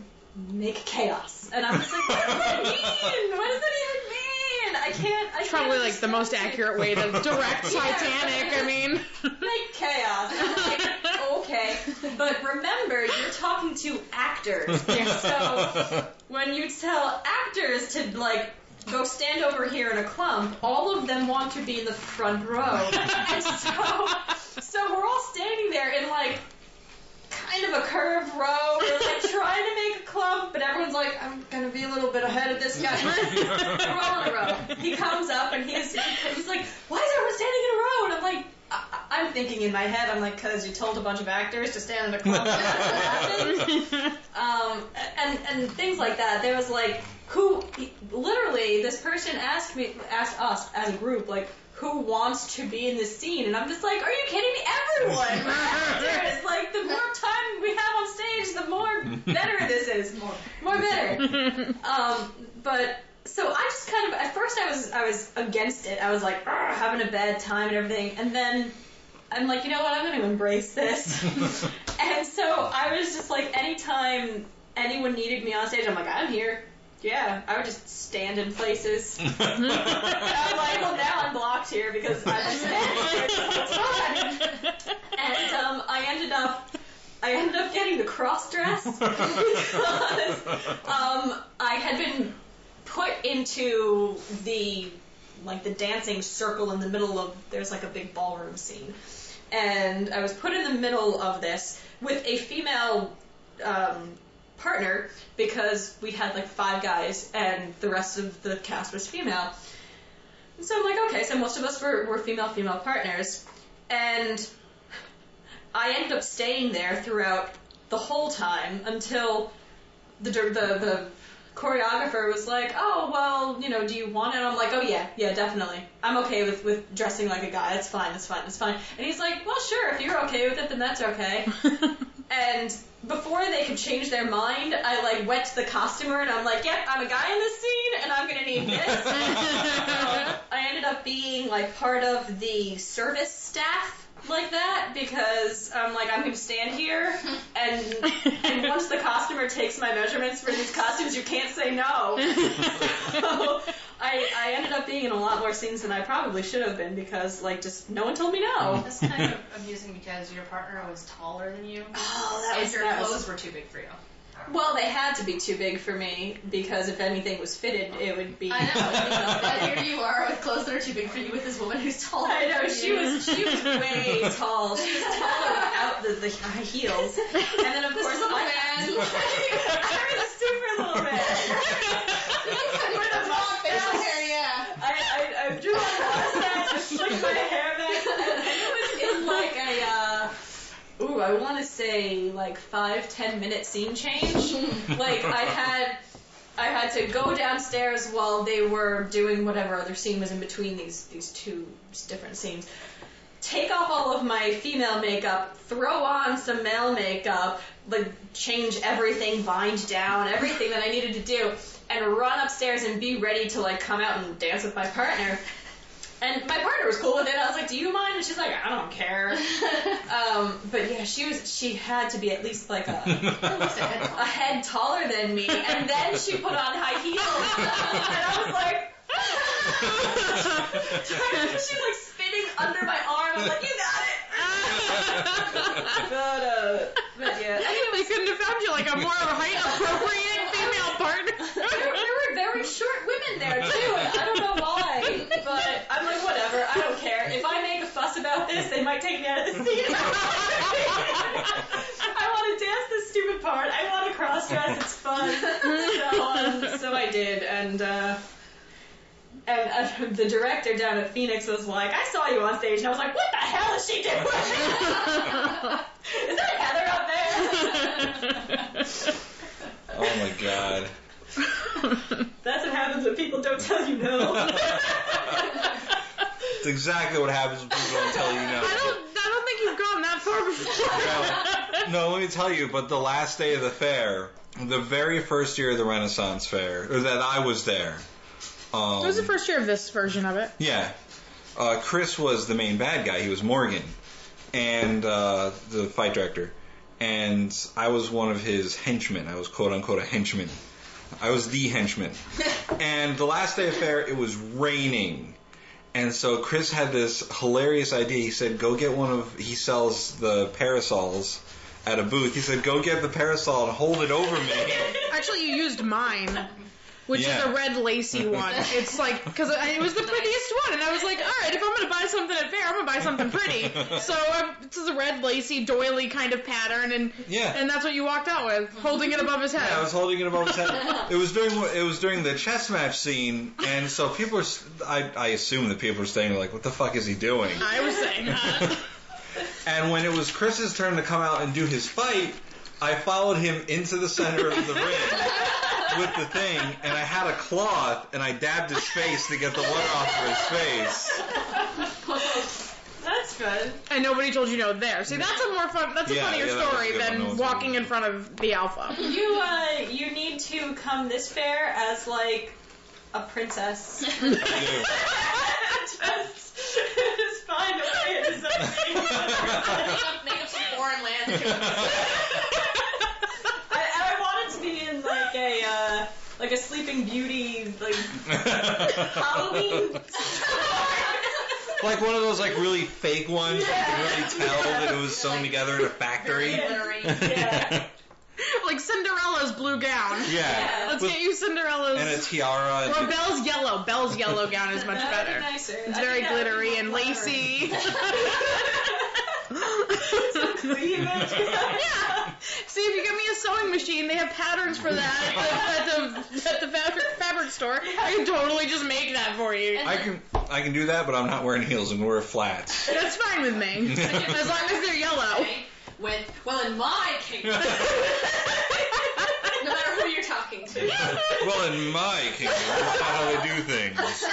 make chaos and I was like what does that mean what does that even mean I can't I probably can't like the most it. accurate way to direct Yeah. Titanic. I mean, make chaos. And I'm like, okay, but remember, you're talking to actors. So when you tell actors to like go stand over here in a clump, all of them want to be in the front row. And so, so we're all standing there in like kind of a curved row. We're like trying to make a clump, but everyone's like, I'm gonna be a little bit ahead of this guy. we're all in a row. He comes up and he's he's like, why is everyone standing in a row? And I'm like. I- I'm thinking in my head, I'm like, because you told a bunch of actors to stand in a clump. um, and and things like that. There was like, who literally this person asked me, asked us as a group, like, who wants to be in this scene? And I'm just like, are you kidding me? Everyone, actors. Like, the more time we have on stage, the more better this is. More, more better. Um, but so I just kind of at first I was I was against it. I was like having a bad time and everything, and then I'm like, you know what? I'm going to embrace this. and so I was just like, anytime anyone needed me on stage, I'm like, I'm here. Yeah, I would just stand in places. I'm like, well, now I'm blocked here because I'm been standing here the whole time. And um, I ended up. I ended up getting the cross dress because um, I had been put into the like the dancing circle in the middle of there's like a big ballroom scene, and I was put in the middle of this with a female um, partner because we had like five guys and the rest of the cast was female. And so I'm like, okay, so most of us were, were female female partners, and I ended up staying there throughout the whole time until the the the choreographer was like, "Oh, well, you know, do you want it?" I'm like, "Oh yeah, yeah, definitely. I'm okay with with dressing like a guy. That's fine. That's fine. That's fine." And he's like, "Well, sure. If you're okay with it, then that's okay." and before they could change their mind, I like went to the costumer and I'm like, "Yep, I'm a guy in this scene, and I'm gonna need this." Um, I ended up being like part of the service staff like that because I'm like I'm gonna stand here and and once the costumer takes my measurements for these costumes, you can't say no. so I I ended up being in a lot more scenes than I probably should have been because like just no one told me no. That's kind of amusing because your partner was taller than you, Oh, that and was your that was- clothes were too big for you. Well, they had to be too big for me because if anything was fitted, it would be. I know, but here you are with clothes that are too big for you with this woman who's taller. I know she you. was she was way tall. She was taller without the, the high heels, and then of This course little I, man. I was a super little man. with a long facial hair, yeah. I, I, I drew a mustache, slicked my hair back, and it was in like a, uh, I want to say like five, ten minute scene change. like I had, I had to go downstairs while they were doing whatever other scene was in between these these two different scenes. Take off all of my female makeup, throw on some male makeup, like change everything, bind down, everything that I needed to do, and run upstairs and be ready to like come out and dance with my partner. And my partner was cool with it. I was like, "Do you mind?" And she's like, "I don't care." um, but yeah, she was. She had to be at least like a a head taller than me, and then she put on high heels, and I was like, she's like spinning under my arm. I'm like, "You got it." but uh, but yeah, they couldn't have found you like a more height appropriate female partner. there, were- there were very short women there too, I don't know why, but I'm like, whatever, I don't care. If I make a fuss about this, they might take me out of the scene. I want to dance this stupid part. I want to cross dress. It's fun. So, um, so I did, and uh, and uh, the director down at Phoenix was like, "I saw you on stage," and I was like, "What the hell is she doing? is that Heather up there?" Oh my god. That's what happens when people don't tell you no. It's exactly what happens when people don't tell you no. I don't. I don't think you've gone that far before. No, let me tell you, but the last day of the fair, the very first year of the Renaissance Fair, or that I was there. Um, It was the first year of this version of it. Yeah. Uh, Chris was the main bad guy. He was Morgan, and uh, the fight director. And I was one of his henchmen. I was quote unquote a henchman. I was the henchman. and the last day of fair, it was raining. And so Chris had this hilarious idea. He said, "Go get one of." He sells the parasols at a booth. He said, "Go get the parasol and hold it over me." Actually, you used mine, which Yeah. is a red lacy one. It's like because it was the prettiest one, and I was like, all right, if I'm gonna buy something at fair, I'm gonna buy something pretty. So um, this is a red lacy doily kind of pattern, and Yeah. and that's what you walked out with, holding it above his head. Yeah, I was holding it above his head. It was during it was during the chess match scene, and so people are. s- I I assume that people are staying like, "What the fuck is he doing?" I was saying that. And when it was Chris's turn to come out and do his fight, I followed him into the center of the ring with the thing, and I had a cloth, and I dabbed his face to get the water off of his face. That's good. and nobody told you no there. See, that's a more fun. That's a Yeah, funnier yeah, that story good. No than walking in front of the alpha. You uh, you need to come this fair as like a princess. Just, just find a way to something. Make up some foreign land. that you're- I, I want it to be in like a uh, like a Sleeping Beauty like Halloween. like one of those like really fake ones that you can really tell that it was sewn together in a factory. Yeah. like Cinderella's blue gown. Yeah. Let's With- get you Cinderella's. and a tiara. or And Belle's yellow. Belle's yellow gown is much That would be better. nicer. It's I very think be glittery and lacy. Cleavage. yeah. See, if you give me a sewing machine, they have patterns for that at the, at the fabric, fabric store. I can totally just make that for you. I can I can do that, but I'm not wearing heels and wear flats. That's fine with me. As long as they're yellow. With well, in my kingdom, no matter who you're talking to. well, in my kingdom, that's not how they do things.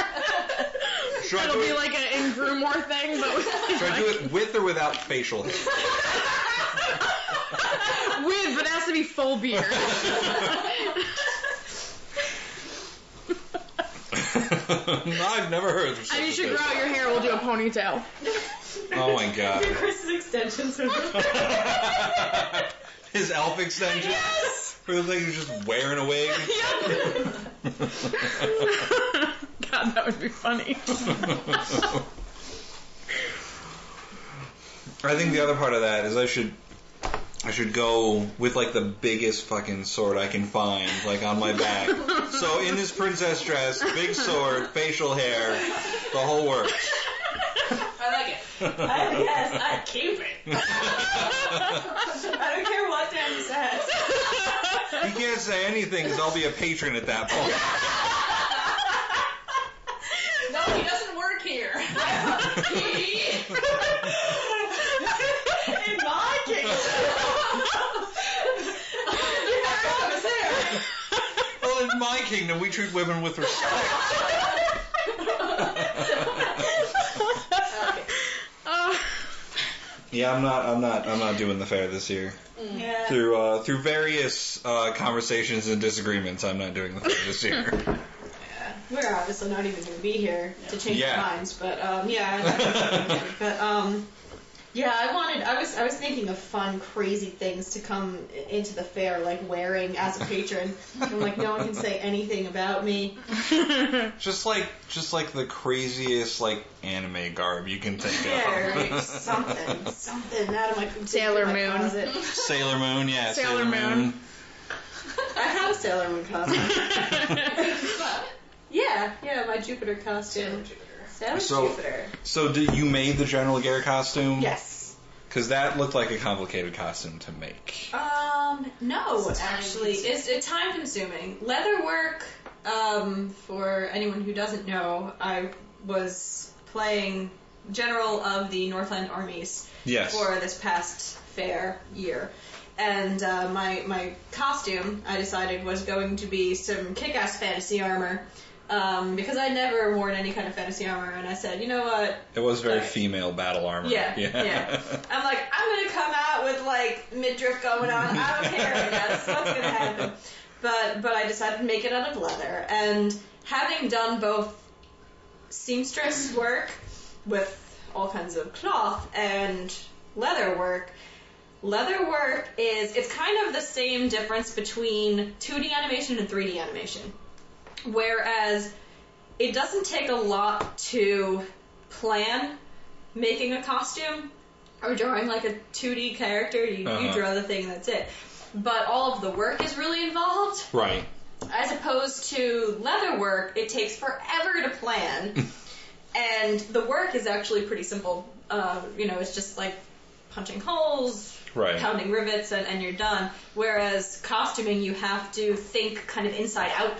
Should I It'll do be it? like an Ingrumore thing, but with, Should I do it with or without facial hair? with, but it has to be full beard. I've never heard of such And you should grow out your hair. We'll do a ponytail. Oh my god. Chris's extensions His elf extension. Yes. For the thing who's just wearing a wig. God, that would be funny. I think the other part of that is I should I should go with like the biggest fucking sword I can find, like on my back. so in this princess dress, big sword, facial hair, the whole works. I like it. I, yes, I keep it. I don't care what Danny says. He can't say anything because I'll be a patron at that point. No, he doesn't work here. In my kingdom. I was there. Well, in my kingdom, we treat women with respect. Uh, Yeah, I'm not. I'm not. I'm not doing the fair this year. Yeah. Through uh, through various uh, conversations and disagreements, I'm not doing the fair this year. We're obviously not even going to be here to change Yeah. our minds, but um, yeah. but um, yeah, I wanted. I was. I was thinking of fun, crazy things to come into the fair, like wearing as a patron. I'm like, no one can say anything about me. just like just like the craziest like anime garb you can think Yeah, of. right. something, something out of my Sailor my Moon. Closet. Sailor Moon, yeah. Sailor Moon. I have a Sailor Moon costume. yeah, yeah, my Jupiter costume. That was So- Jupiter. So did you made the General Gare costume? Yes. Because that looked like a complicated costume to make. Um, no, It's actually, it's, it's time consuming. Leather work. Um, for anyone who doesn't know, I was playing general of the Northland armies Yes. for this past fair year. And uh, my my costume, I decided, was going to be some kick-ass fantasy armor. Um, because I'd never worn any kind of fantasy armor, and I said, you know what? It was very female battle armor. Yeah, yeah. I'm like, I'm gonna come out with like midriff going on. I don't care. That's what's gonna happen. But but I decided to make it out of leather, and having done both seamstress work with all kinds of cloth and leather work. Leather work is it's kind of the same difference between 2D animation and 3D animation. Whereas it doesn't take a lot to plan making a costume or drawing like a 2D character. You, you Uh-huh. draw the thing, and that's it. But all of the work is really involved. right. As opposed to leather work, it takes forever to plan. and the work is actually pretty simple. Uh, you know, it's just like punching holes, Right. pounding rivets, and, and you're done. Whereas costuming, you have to think kind of inside out.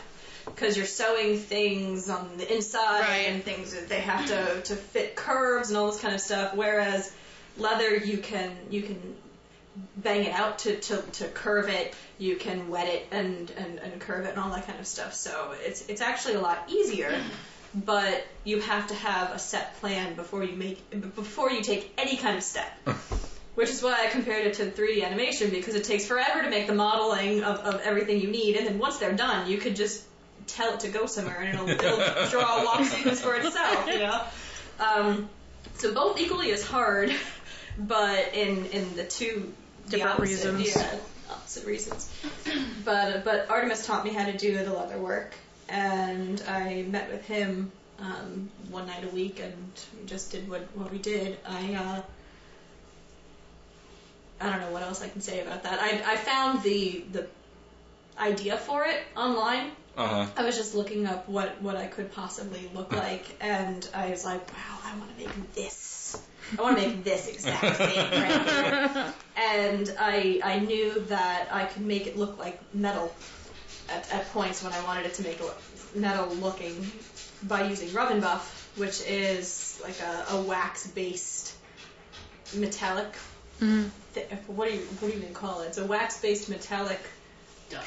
Because you're sewing things on the inside Right. and things that they have to, to fit curves and all this kind of stuff. Whereas leather, you can you can bang it out to, to, to curve it. You can wet it and, and, and curve it and all that kind of stuff. So it's it's actually a lot easier, but you have to have a set plan before you make before you take any kind of step. Which is why I compared it to 3D animation because it takes forever to make the modeling of, of everything you need, and then once they're done, you could just tell it to go somewhere and it'll, it'll draw a walk sequence for itself, you know. Um, so both equally as hard, but in in the two the Different opposite- reasons. Yeah, opposite reasons. But but Artemis taught me how to do the leather work, and I met with him um, one night a week, and we just did what what we did. I uh, I don't know what else I can say about that. I I found the the idea for it online Uh huh. I was just looking up what, what I could possibly look like, and I was like, wow, I want to make this. I want to make this exact thing right here. And I, I knew that I could make it look like metal at, at points when I wanted it to make it metal looking by using Rub and Buff, which is like a, a wax-based metallic. Mhm. Thi- what do you what do you even call it? It's a wax-based metallic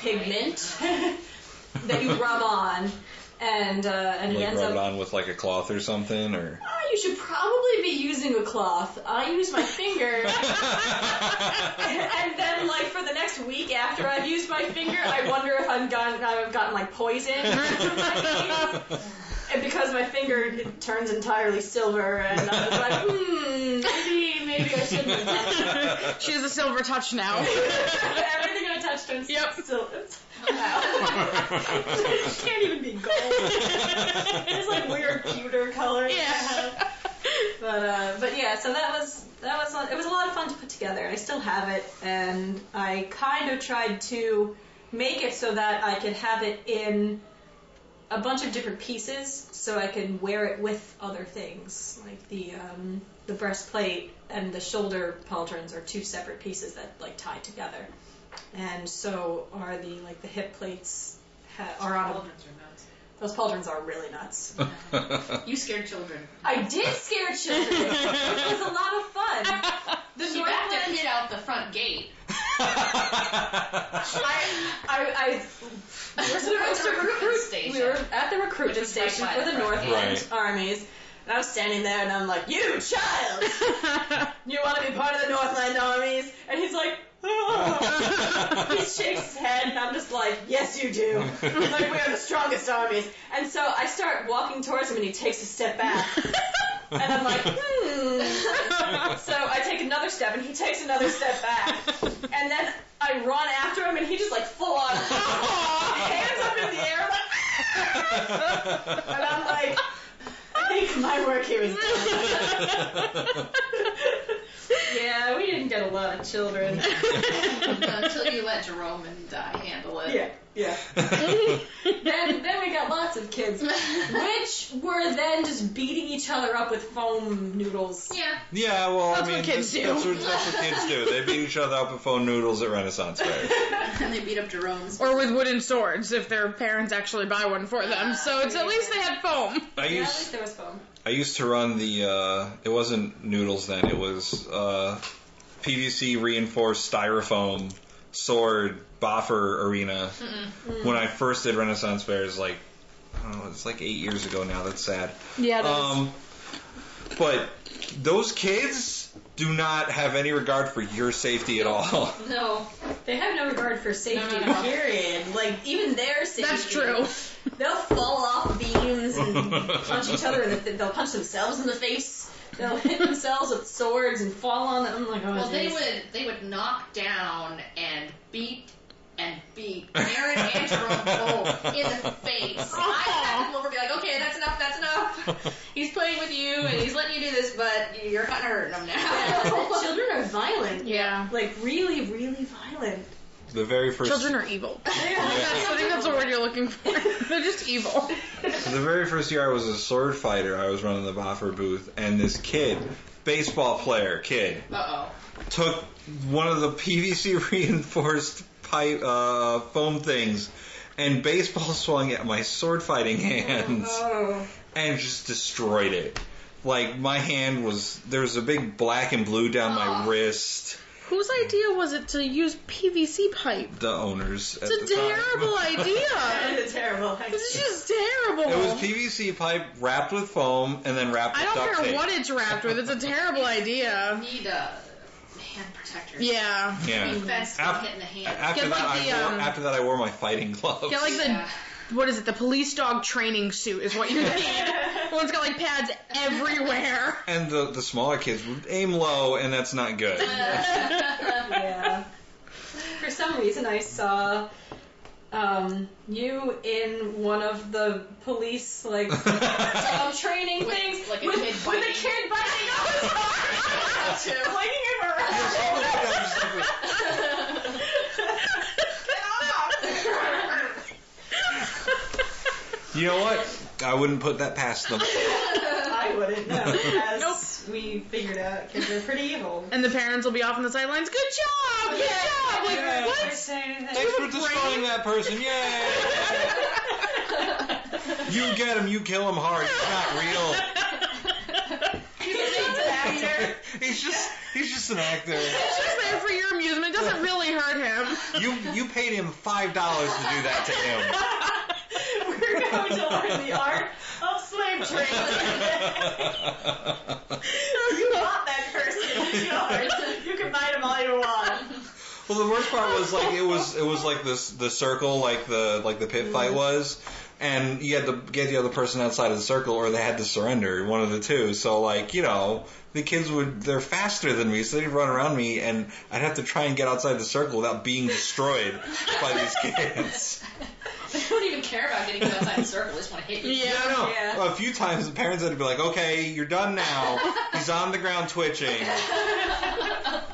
pigment that you rub on, and uh, and it Like ends rub up. it on with like a cloth or something, or. Ah, you should probably be using a cloth. I use my finger, and then like for the next week after I've used my finger, I wonder if I've gotten I've gotten like poison. And because my finger it turns entirely silver, and I was like, hmm, maybe maybe I shouldn't have done that. She has a silver touch now. Everything I touch turns Yep. silver. Can't even be gold. It's like weird pewter color. Yeah. But uh, but yeah, so that was that was it was a lot of fun to put together. I still have it, and I kind of tried to make it so that I could have it in a bunch of different pieces, so I can wear it with other things, like the um, the breastplate and the shoulder pauldrons are two separate pieces that like tie together, and so are the like the hip plates ha- are on. A, are nuts. those pauldrons are really nuts. You scared children. I did scare children. it was a lot of fun. The She backed a kid out the front gate. I, I, I, we were supposed to At the recruit. recruitment station. We were at the recruitment Which right station for the the front Northland gate. armies. And I was standing there and I'm like, you child! You want to be part of the Northland armies? And he's like, oh. he shakes his head and I'm just like, yes you do. Like, we are the strongest armies. And so I start walking towards him and he takes a step back. And I'm like, hmm. So I take another step and he takes another step back. And then I run after him and he just like full on hands up in the air like, and I'm like, I think my work here is done. yeah, we didn't get a lot of children. Until you let Jerome and I handle it. Yeah, yeah. then then we got lots of kids, which were then just beating each other up with foam noodles. Yeah. Yeah, well, That's I mean, what kids that's, do. That's what, that's what kids do. They beat each other up with foam noodles at Renaissance fairs. and they beat up Jerome's. Or with wooden swords if their parents actually buy one for them. Ah, so it's at least they had foam. I Yeah, at least there was foam. I used to run the. Uh, it wasn't noodles then. It was uh, PVC reinforced styrofoam sword boffer arena. When I first did Renaissance fairs, like I don't know, it's like eight years ago now. That's sad. Yeah, Um, but those kids do not have any regard for your safety at all. No. They have no regard for safety, No, no, no. period. Like, even their safety. That's true. They'll fall off beams and punch each other, and they'll punch themselves in the face. They'll hit themselves with swords and fall on them. I'm like, oh, Well, they would they would knock down and beat and beat Aaron and Jerome both in the face. I had to come over and be like, okay, that's enough, that's enough. He's playing with you and he's letting you do this, but you're kind of hurting him now. Children are violent. Yeah. Like, really, really violent. The very first Children are evil. They I think that's the word you're looking for. They're just evil. The very first year I was a sword fighter, I was running the Boffer booth, and this kid, baseball player kid, Uh took one of the PVC reinforced pipe uh, foam things and baseball swung at my sword fighting hands Oh. and just destroyed it. Like my hand was there was a big black and blue down my wrist. Whose idea was it to use PVC pipe? The owners. at It's a the time. terrible idea. It's terrible. It's just terrible. It was PVC pipe wrapped with foam and then wrapped I with don't duct care tape. what it's wrapped with. It's a terrible idea. Need a hand protector. Yeah. yeah. Defense Af- from hitting the hand. After Get that, like I wore, um, after that, I wore my fighting gloves. Get like the Yeah. What is it? The police dog training suit is what you need. One's got like pads everywhere. and the the smaller kids would aim low, and that's not good. yeah. For some reason, I saw um, you in one of the police like um, training With- things like a with, kid with biting a kid biting on his arm, flinging him around. You know what? I wouldn't put that past them. I wouldn't know. As Nope. we figured out, kids are pretty evil. And the parents will be off on the sidelines. Good job! Good job! Like Yeah. what? Thanks for destroying that person. Yay! you get him. You kill him hard. He's not real. He's an actor. He's just he's just an actor. It's just there for your amusement. It doesn't really hurt him. You you paid him five dollars to do that to him. We're going to learn the art of slave trading. you bought that person. It's yours. You can bite him all you want. Well, the worst part was like it was it was like this the circle like the like the pit fight mm-hmm. was, and you had to get the other person outside of the circle or they had to surrender one of the two. So like you know the kids would they're faster than me, so they'd run around me and I'd have to try and get outside the circle without being destroyed by these kids. They don't even care about getting you outside the circle. They just want to hit you. Yeah. I know. Yeah. A few times the parents had to be like, okay, you're done now. He's on the ground twitching.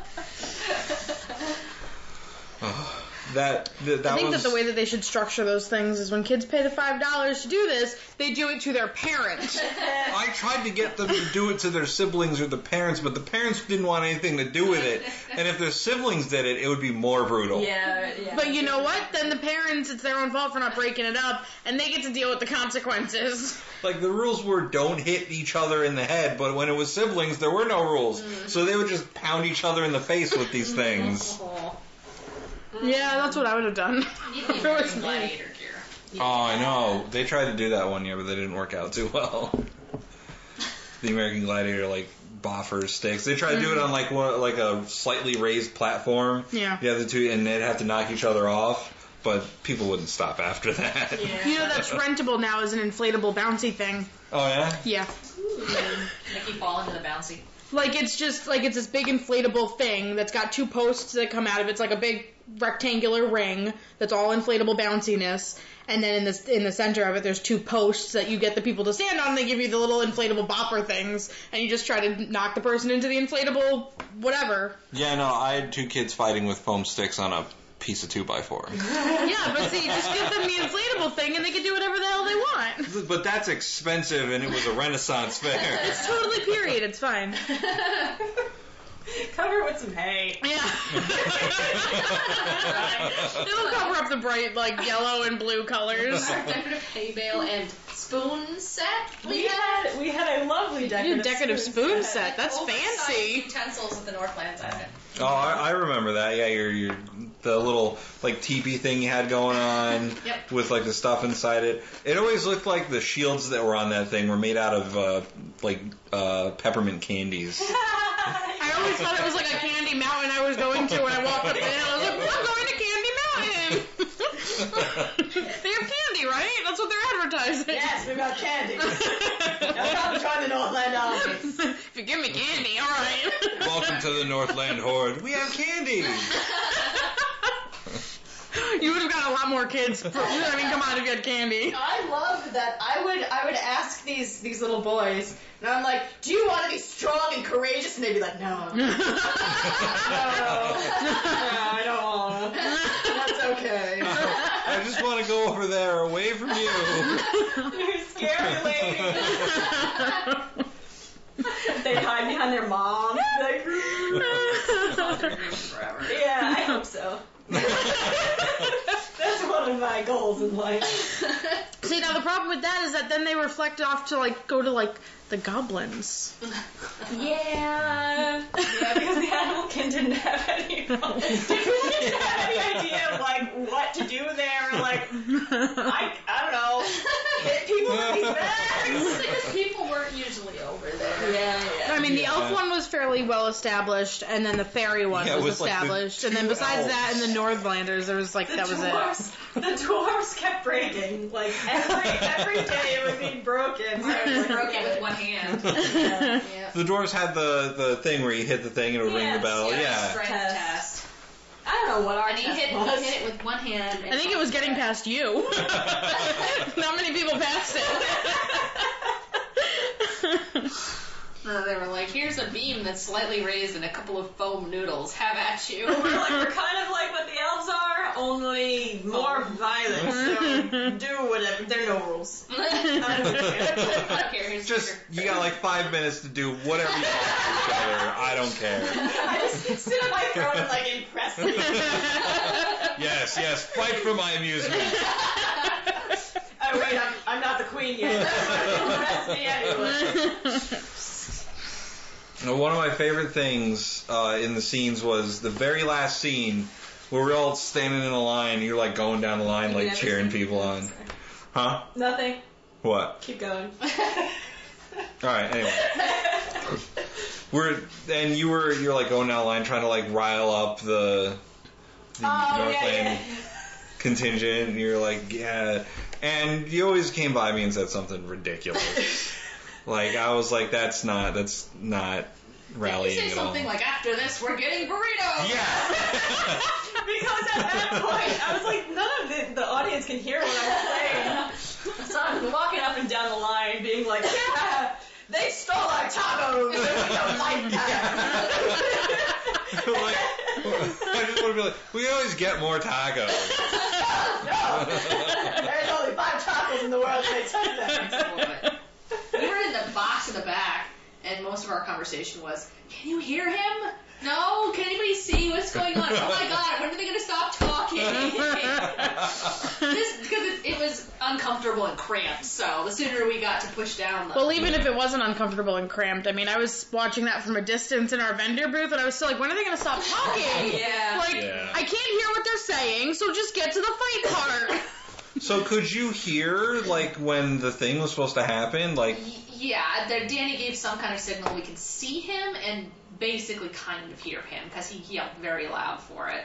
That that, that I think was that the way that they should structure those things is when kids pay the five dollars to do this, they do it to their parents. I tried to get them to do it to their siblings or the parents, but the parents didn't want anything to do with it. And if their siblings did it, it would be more brutal. Yeah, yeah. But you know what? Then the parents, it's their own fault for not breaking it up, and they get to deal with the consequences. Like the rules were don't hit each other in the head, but when it was siblings, there were no rules. Mm-hmm. So they would just pound each other in the face with these things. Yeah, that's what I would have done. you If it was me. gladiator gear. Oh, I know. They tried to do that one year, but they didn't work out too well. The American Gladiator, like boffer sticks. They tried to do it on like one, like a slightly raised platform. Yeah. The other two, and they'd have to knock each other off. But people wouldn't stop after that. Yeah. You know that's rentable now as an inflatable bouncy thing. Oh yeah. Yeah. Make you fall into the bouncy. Like it's just like it's this big inflatable thing that's got two posts that come out of it. It's like a big rectangular ring that's all inflatable bounciness. And then in the in the center of it, there's two posts that you get the people to stand on. They give you the little inflatable bopper things, and you just try to knock the person into the inflatable whatever. Yeah, no, I had two kids fighting with foam sticks on a piece of two by four. Yeah, but see, just give them the inflatable thing and they can do whatever the hell they want. But that's expensive, and it was a Renaissance fair. It's totally period. It's fine. Cover it with some hay. Yeah. It'll cover up the bright, like, yellow and blue colors. Our decorative hay bale and spoon set. We had we had a lovely decorative, a decorative spoon set. That's Oversized fancy. Utensils at the Northlands at it. Oh, I, I remember that. Yeah, your your the little like teepee thing you had going on Yep. with like the stuff inside it. It always looked like the shields that were on that thing were made out of uh, like uh, peppermint candies. I always thought it was like a candy mountain I was going to when I walked up the hill. I was like, I'm going to Candy Mountain. they have candy, right? That's what they're advertising. Yes, we got candy. now come join the Northland Army. if you give me candy, all right. Welcome to the Northland Horde. We have candy. You would have got a lot more kids. For, I mean, come on, if you had candy. I love that. I would I would ask these these little boys, and I'm like, "Do you want to be strong and courageous?" And they'd be like, "No, no, no, I don't want to. That's okay. I just want to go over there, away from you. You're scary lady." They'd hide behind their mom. Like, Forever. yeah, I hope so. That's one of my goals in life. See, now the problem with that is that then they reflect off to like go to like the goblins. Yeah. Yeah, because the animalkin didn't have any people didn't have any idea of like what to do there. Like I I don't know. Hit people with these bags. Because people weren't usually over there. Yeah, yeah. I mean, the elf one was fairly well established, and then the fairy one Yeah, was, with, like, the established, and then two besides that, elves. in the Northlanders, there was like The that was it. dwarves, the dwarves kept breaking. Like every every day it would be broken. So I was like, Broke with one hand. Yeah. The dwarves had the, the thing where you hit the thing and it would ring the bell. Yeah, Yeah. Strength Test. test. I don't know what our And he test hit, was. he hit it with one hand. and I think it was getting past you. Not many people passed it. Uh, they were like, here's a beam that's slightly raised and a couple of foam noodles. Have at you. We're like we're kind of like what the elves are, only more violent. So do whatever. There are no rules. I don't care. Okay, here's Just, you got like five minutes to do whatever you want to each other. I don't care. I just sit on my throne and like impress me. Yes, yes, fight for my amusement. Oh wait, I'm, I'm not the queen yet. impress me anyway. Now, One of my favorite things uh, in the scenes was the very last scene where we're all standing in a line. You're like going down the line, like cheering people on. Huh? Nothing. What? Keep going. All right. Anyway, we're and you were you're like going down the line trying to like rile up the the Oh yeah, Northland yeah. contingent. And you're like, yeah. And you always came by me and said something ridiculous. like I was like, that's not that's not You say at all. something like, after this, we're getting burritos. yeah. Because at that point, I was like, none of the, the audience can hear what I'm saying. So I'm walking up and down the line, being like, yeah, they stole our tacos, we don't like that. like, I just want to be like, we always get more tacos. no, there's only five tacos in the world, they took them. We were in the box in the back, and most of our conversation was, "Can you hear him? No. Can anybody see what's going on? Oh my god! When are they going to stop talking?" this because it, it was uncomfortable and cramped. So the sooner we got to push down, the Well, even if it wasn't uncomfortable and cramped, I mean, I was watching that from a distance in our vendor booth, and I was still like, when are they going to stop talking? Yeah. Like, Yeah. I can't hear what they're saying, so just get to the fight part. So could you hear like when the thing was supposed to happen? Like, Y- yeah, there, Danny gave some kind of signal we can see him and basically kind of hear him because he yelled very loud for it.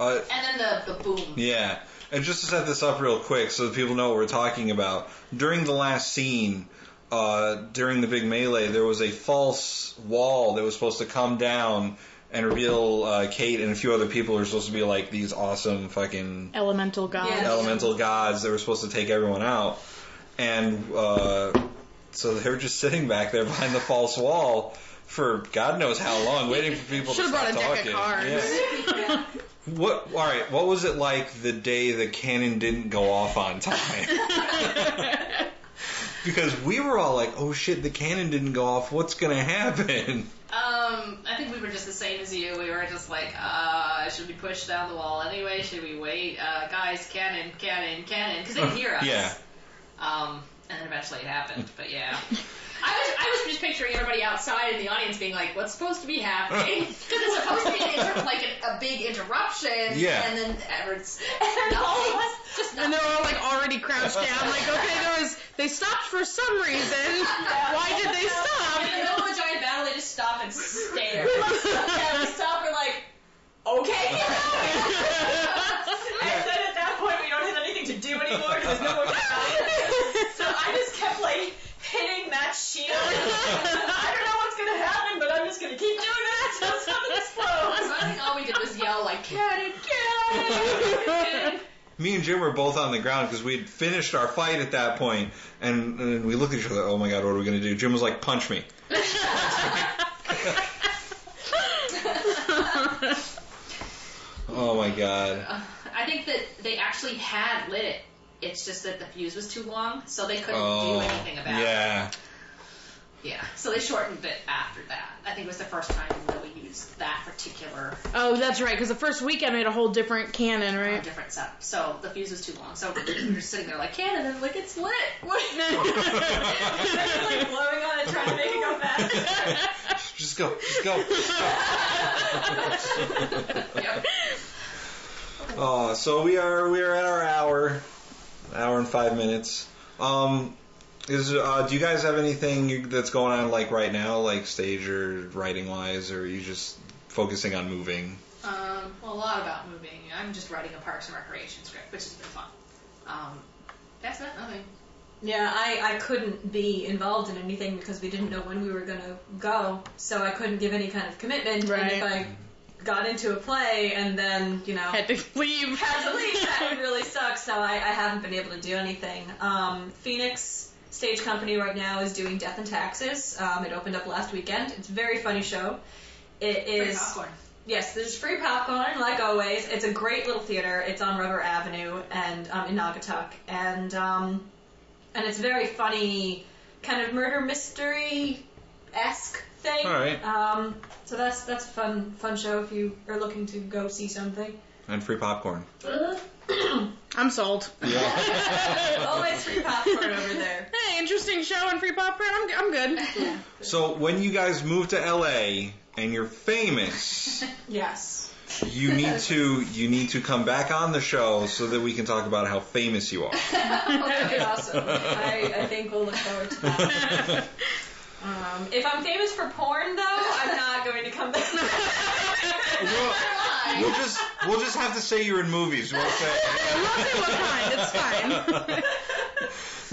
uh, And then the the boom. yeah. And just to set this up real quick, so that people know what we're talking about. During the last scene, uh, during the big melee, there was a false wall that was supposed to come down and reveal uh, Kate and a few other people who are supposed to be like these awesome fucking Elemental gods. Yeah. elemental gods that were supposed to take everyone out. And uh, so they were just sitting back there behind the false wall for God knows how long, waiting for people Should've to stop brought a deck talking. of cards. Yeah. Yeah. What? All right. What was it like the day the cannon didn't go off on time? because we were all like, "Oh shit, the cannon didn't go off. What's gonna happen?" Um, I think we were just the same as you. We were just like, uh, should we push down the wall anyway? Should we wait? Uh, guys, cannon, cannon, cannon, because they could hear us. Yeah. Um, and then eventually it happened. But yeah. I was, I was just picturing everybody outside in the audience being like, "What's supposed to be happening?" Because it's supposed to be an inter- like a, a big interruption, Yeah. and then Everett's And all of us- Just And they're all like already crouched down. Like, okay, there was they stopped for some reason. Why did they stop? In the stop? middle of a giant battle, they just stop and stare. yeah, we stop. We're like, okay, keep going. and then at that point, we don't have anything to do anymore because there's no more battle. So I just kept like hitting Matt's shield. I don't know what's gonna happen, but I'm just gonna keep doing that until something explodes. So I think all we did was yell like, "Cannon, cannon!" Me and Jim were both on the ground because we'd finished our fight at that point, and, and we looked at each other. Oh my god, what are we gonna do? Jim was like, "Punch me." Oh my god. I think that they actually had lit it. It's just that the fuse was too long, so they couldn't Oh, do anything about it. yeah. Yeah. So they shortened it after that. I think it was the first time that we used that particular Oh, that's right. Because the first weekend made a whole different cannon, uh, right? different setup. So the fuse was too long. So we're just sitting there like cannon, and like it's lit. like blowing on it, trying to make it go fast. Just go. Just go. Yep. Oh, so we are we are at our hour, hour and five minutes. Um, is uh, do you guys have anything that's going on like right now, like stage or writing wise, or are you just focusing on moving? Um, well, a lot about moving. I'm just writing a Parks and Recreation script, which has been fun. Um, that's not nothing. Yeah, I, I couldn't be involved in anything because we didn't know when we were gonna go, so I couldn't give any kind of commitment. And if Right. I got into a play and then you know Had to leave. had to leave, that would really suck. So I, I haven't been able to do anything. Um, Phoenix Stage Company right now is doing Death and Taxes. Um, it opened up last weekend. It's a very funny show. It Free popcorn. yes, there's free popcorn like always. It's a great little theater. It's on Rubber Avenue and um, in Naugatuck, and um, and it's a very funny kind of murder mystery esque thing. All right. Um, so that's that's a fun fun show if you are looking to go see something. And free popcorn. Uh-huh. I'm sold. Yeah. Always free popcorn over there. Hey, interesting show and free popcorn. I'm, I'm good. so when you guys move to LA and you're famous, Yes. you need to you need to come back on the show so that we can talk about how famous you are. That would be awesome. I, I think we'll look forward to that. Um, if I'm famous for porn, though, I'm not going to come back. We'll, we'll just we'll just have to say you're in movies. We'll say, We'll see what kind. It's fine.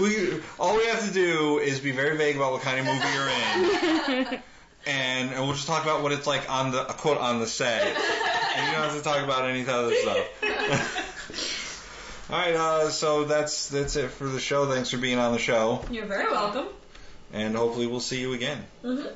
we all we have to do is be very vague about what kind of movie you're in, and, and we'll just talk about what it's like on the quote on the set, and you don't have to talk about any other stuff. all right, uh, so that's that's it for the show. Thanks for being on the show, You're very welcome. And hopefully we'll see you again. Mm-hmm.